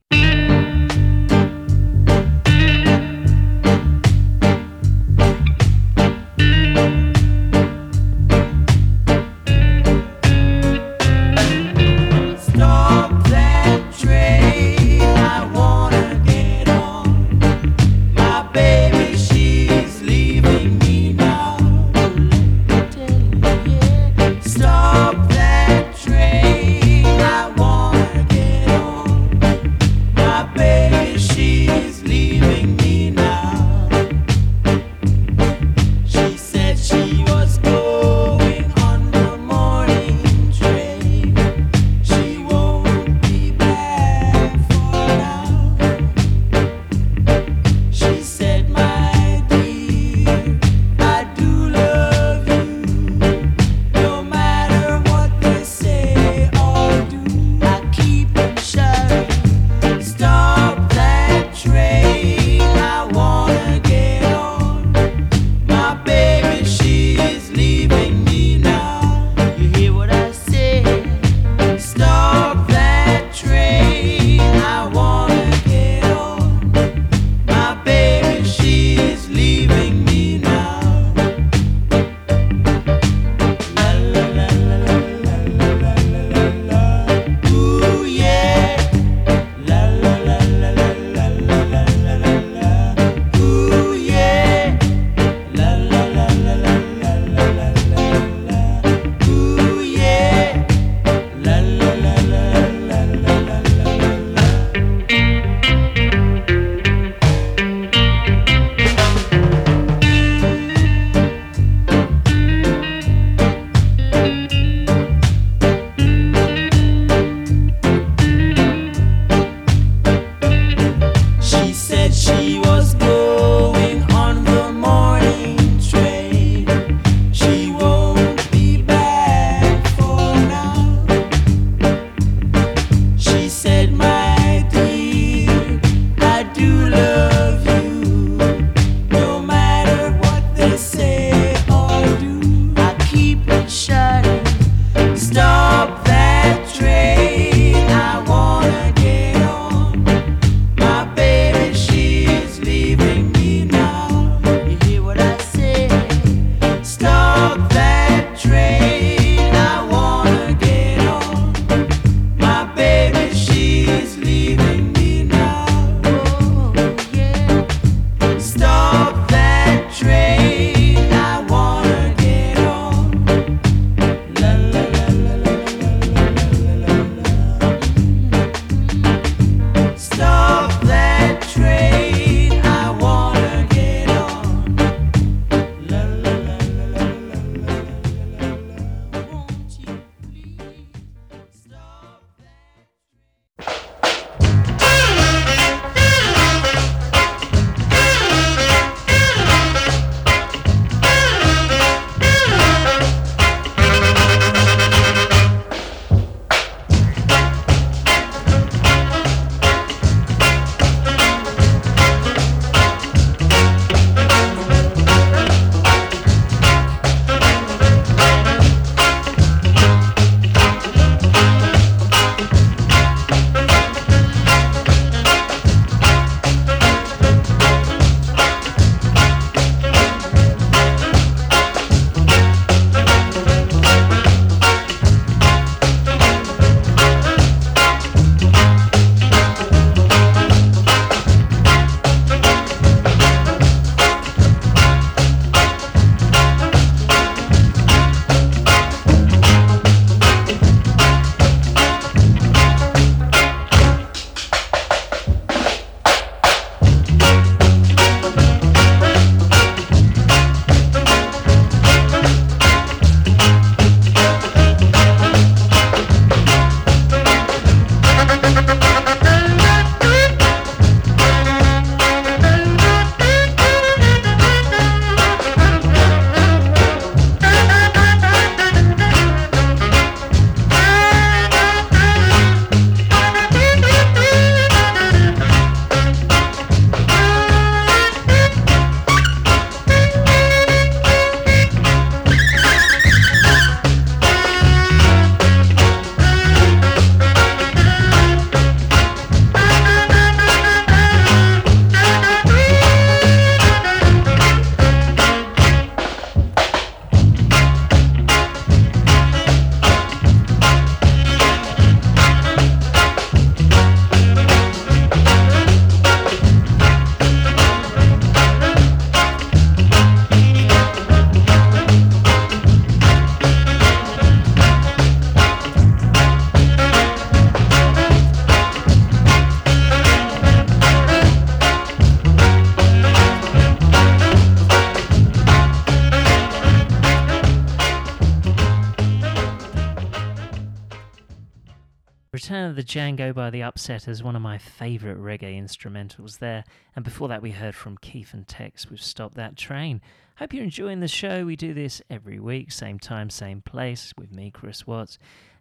the Django by the Upset is one of my favourite reggae instrumentals there. And before that, we heard from Keith and Tex, We've Stopped That Train. Hope you're enjoying the show. We do this every week, same time, same place, with me, Chris Watts.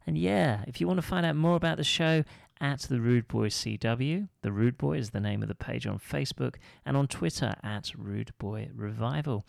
And yeah, if you want to find out more about the show, at The Rude Boy CW. The Rude Boy is the name of the page on Facebook and on Twitter at Rude Boy Revival.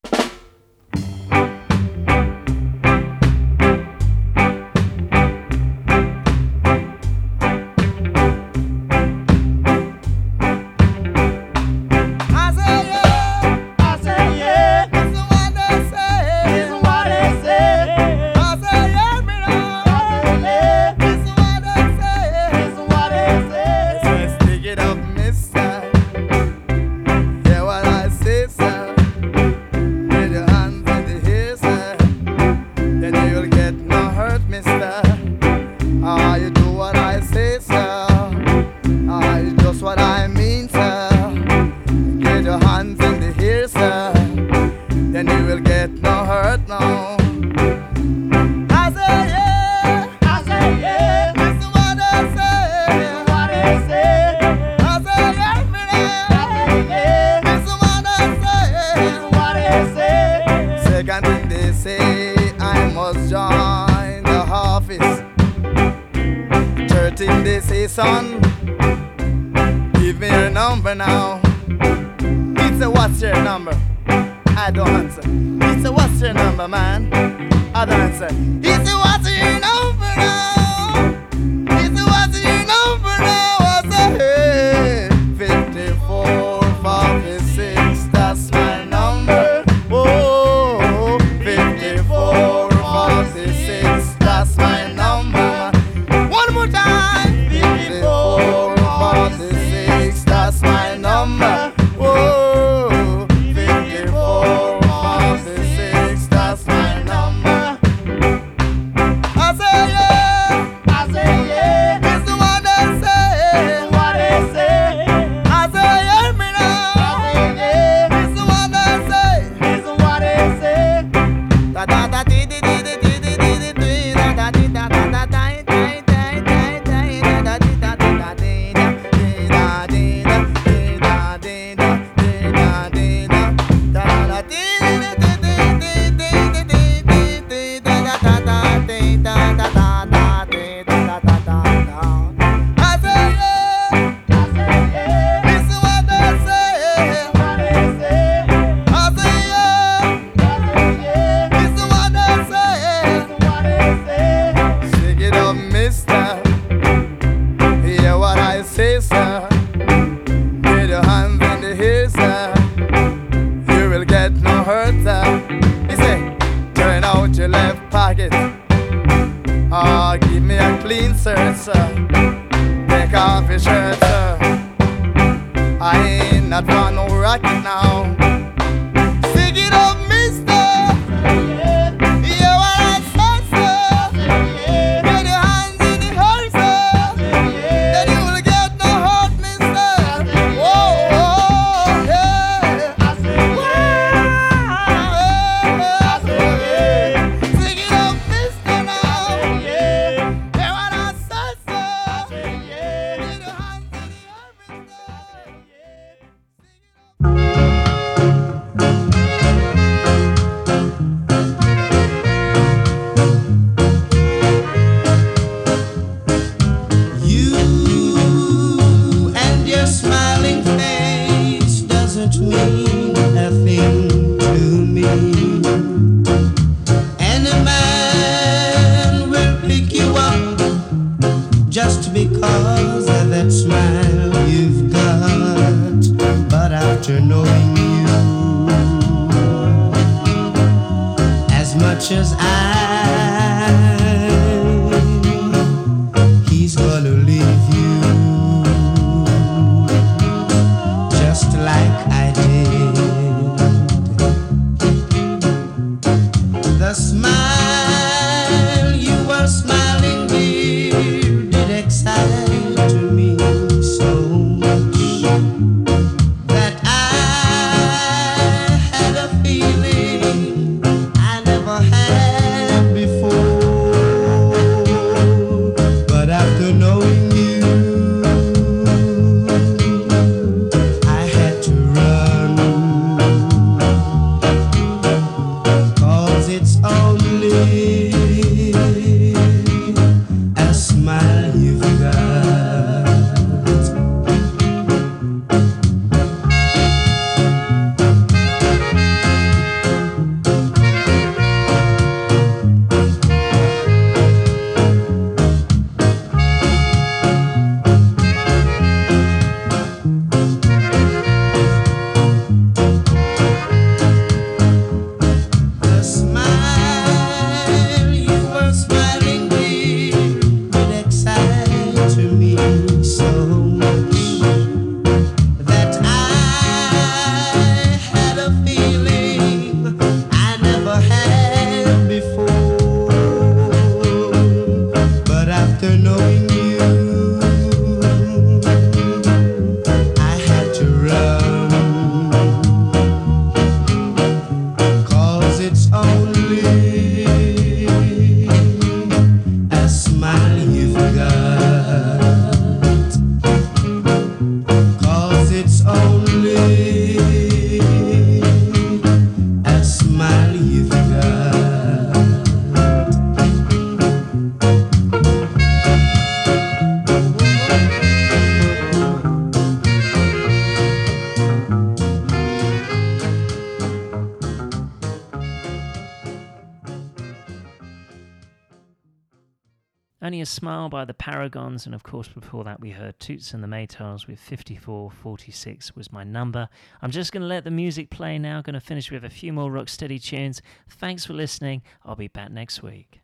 Smile by the Paragons, and of course, before that, we heard Toots and the Maytals with 5446 was my number. I'm just going to let the music play now, going to finish with a few more rock steady tunes. Thanks for listening. I'll be back next week.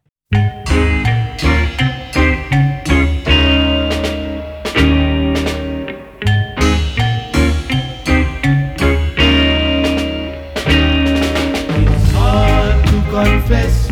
confess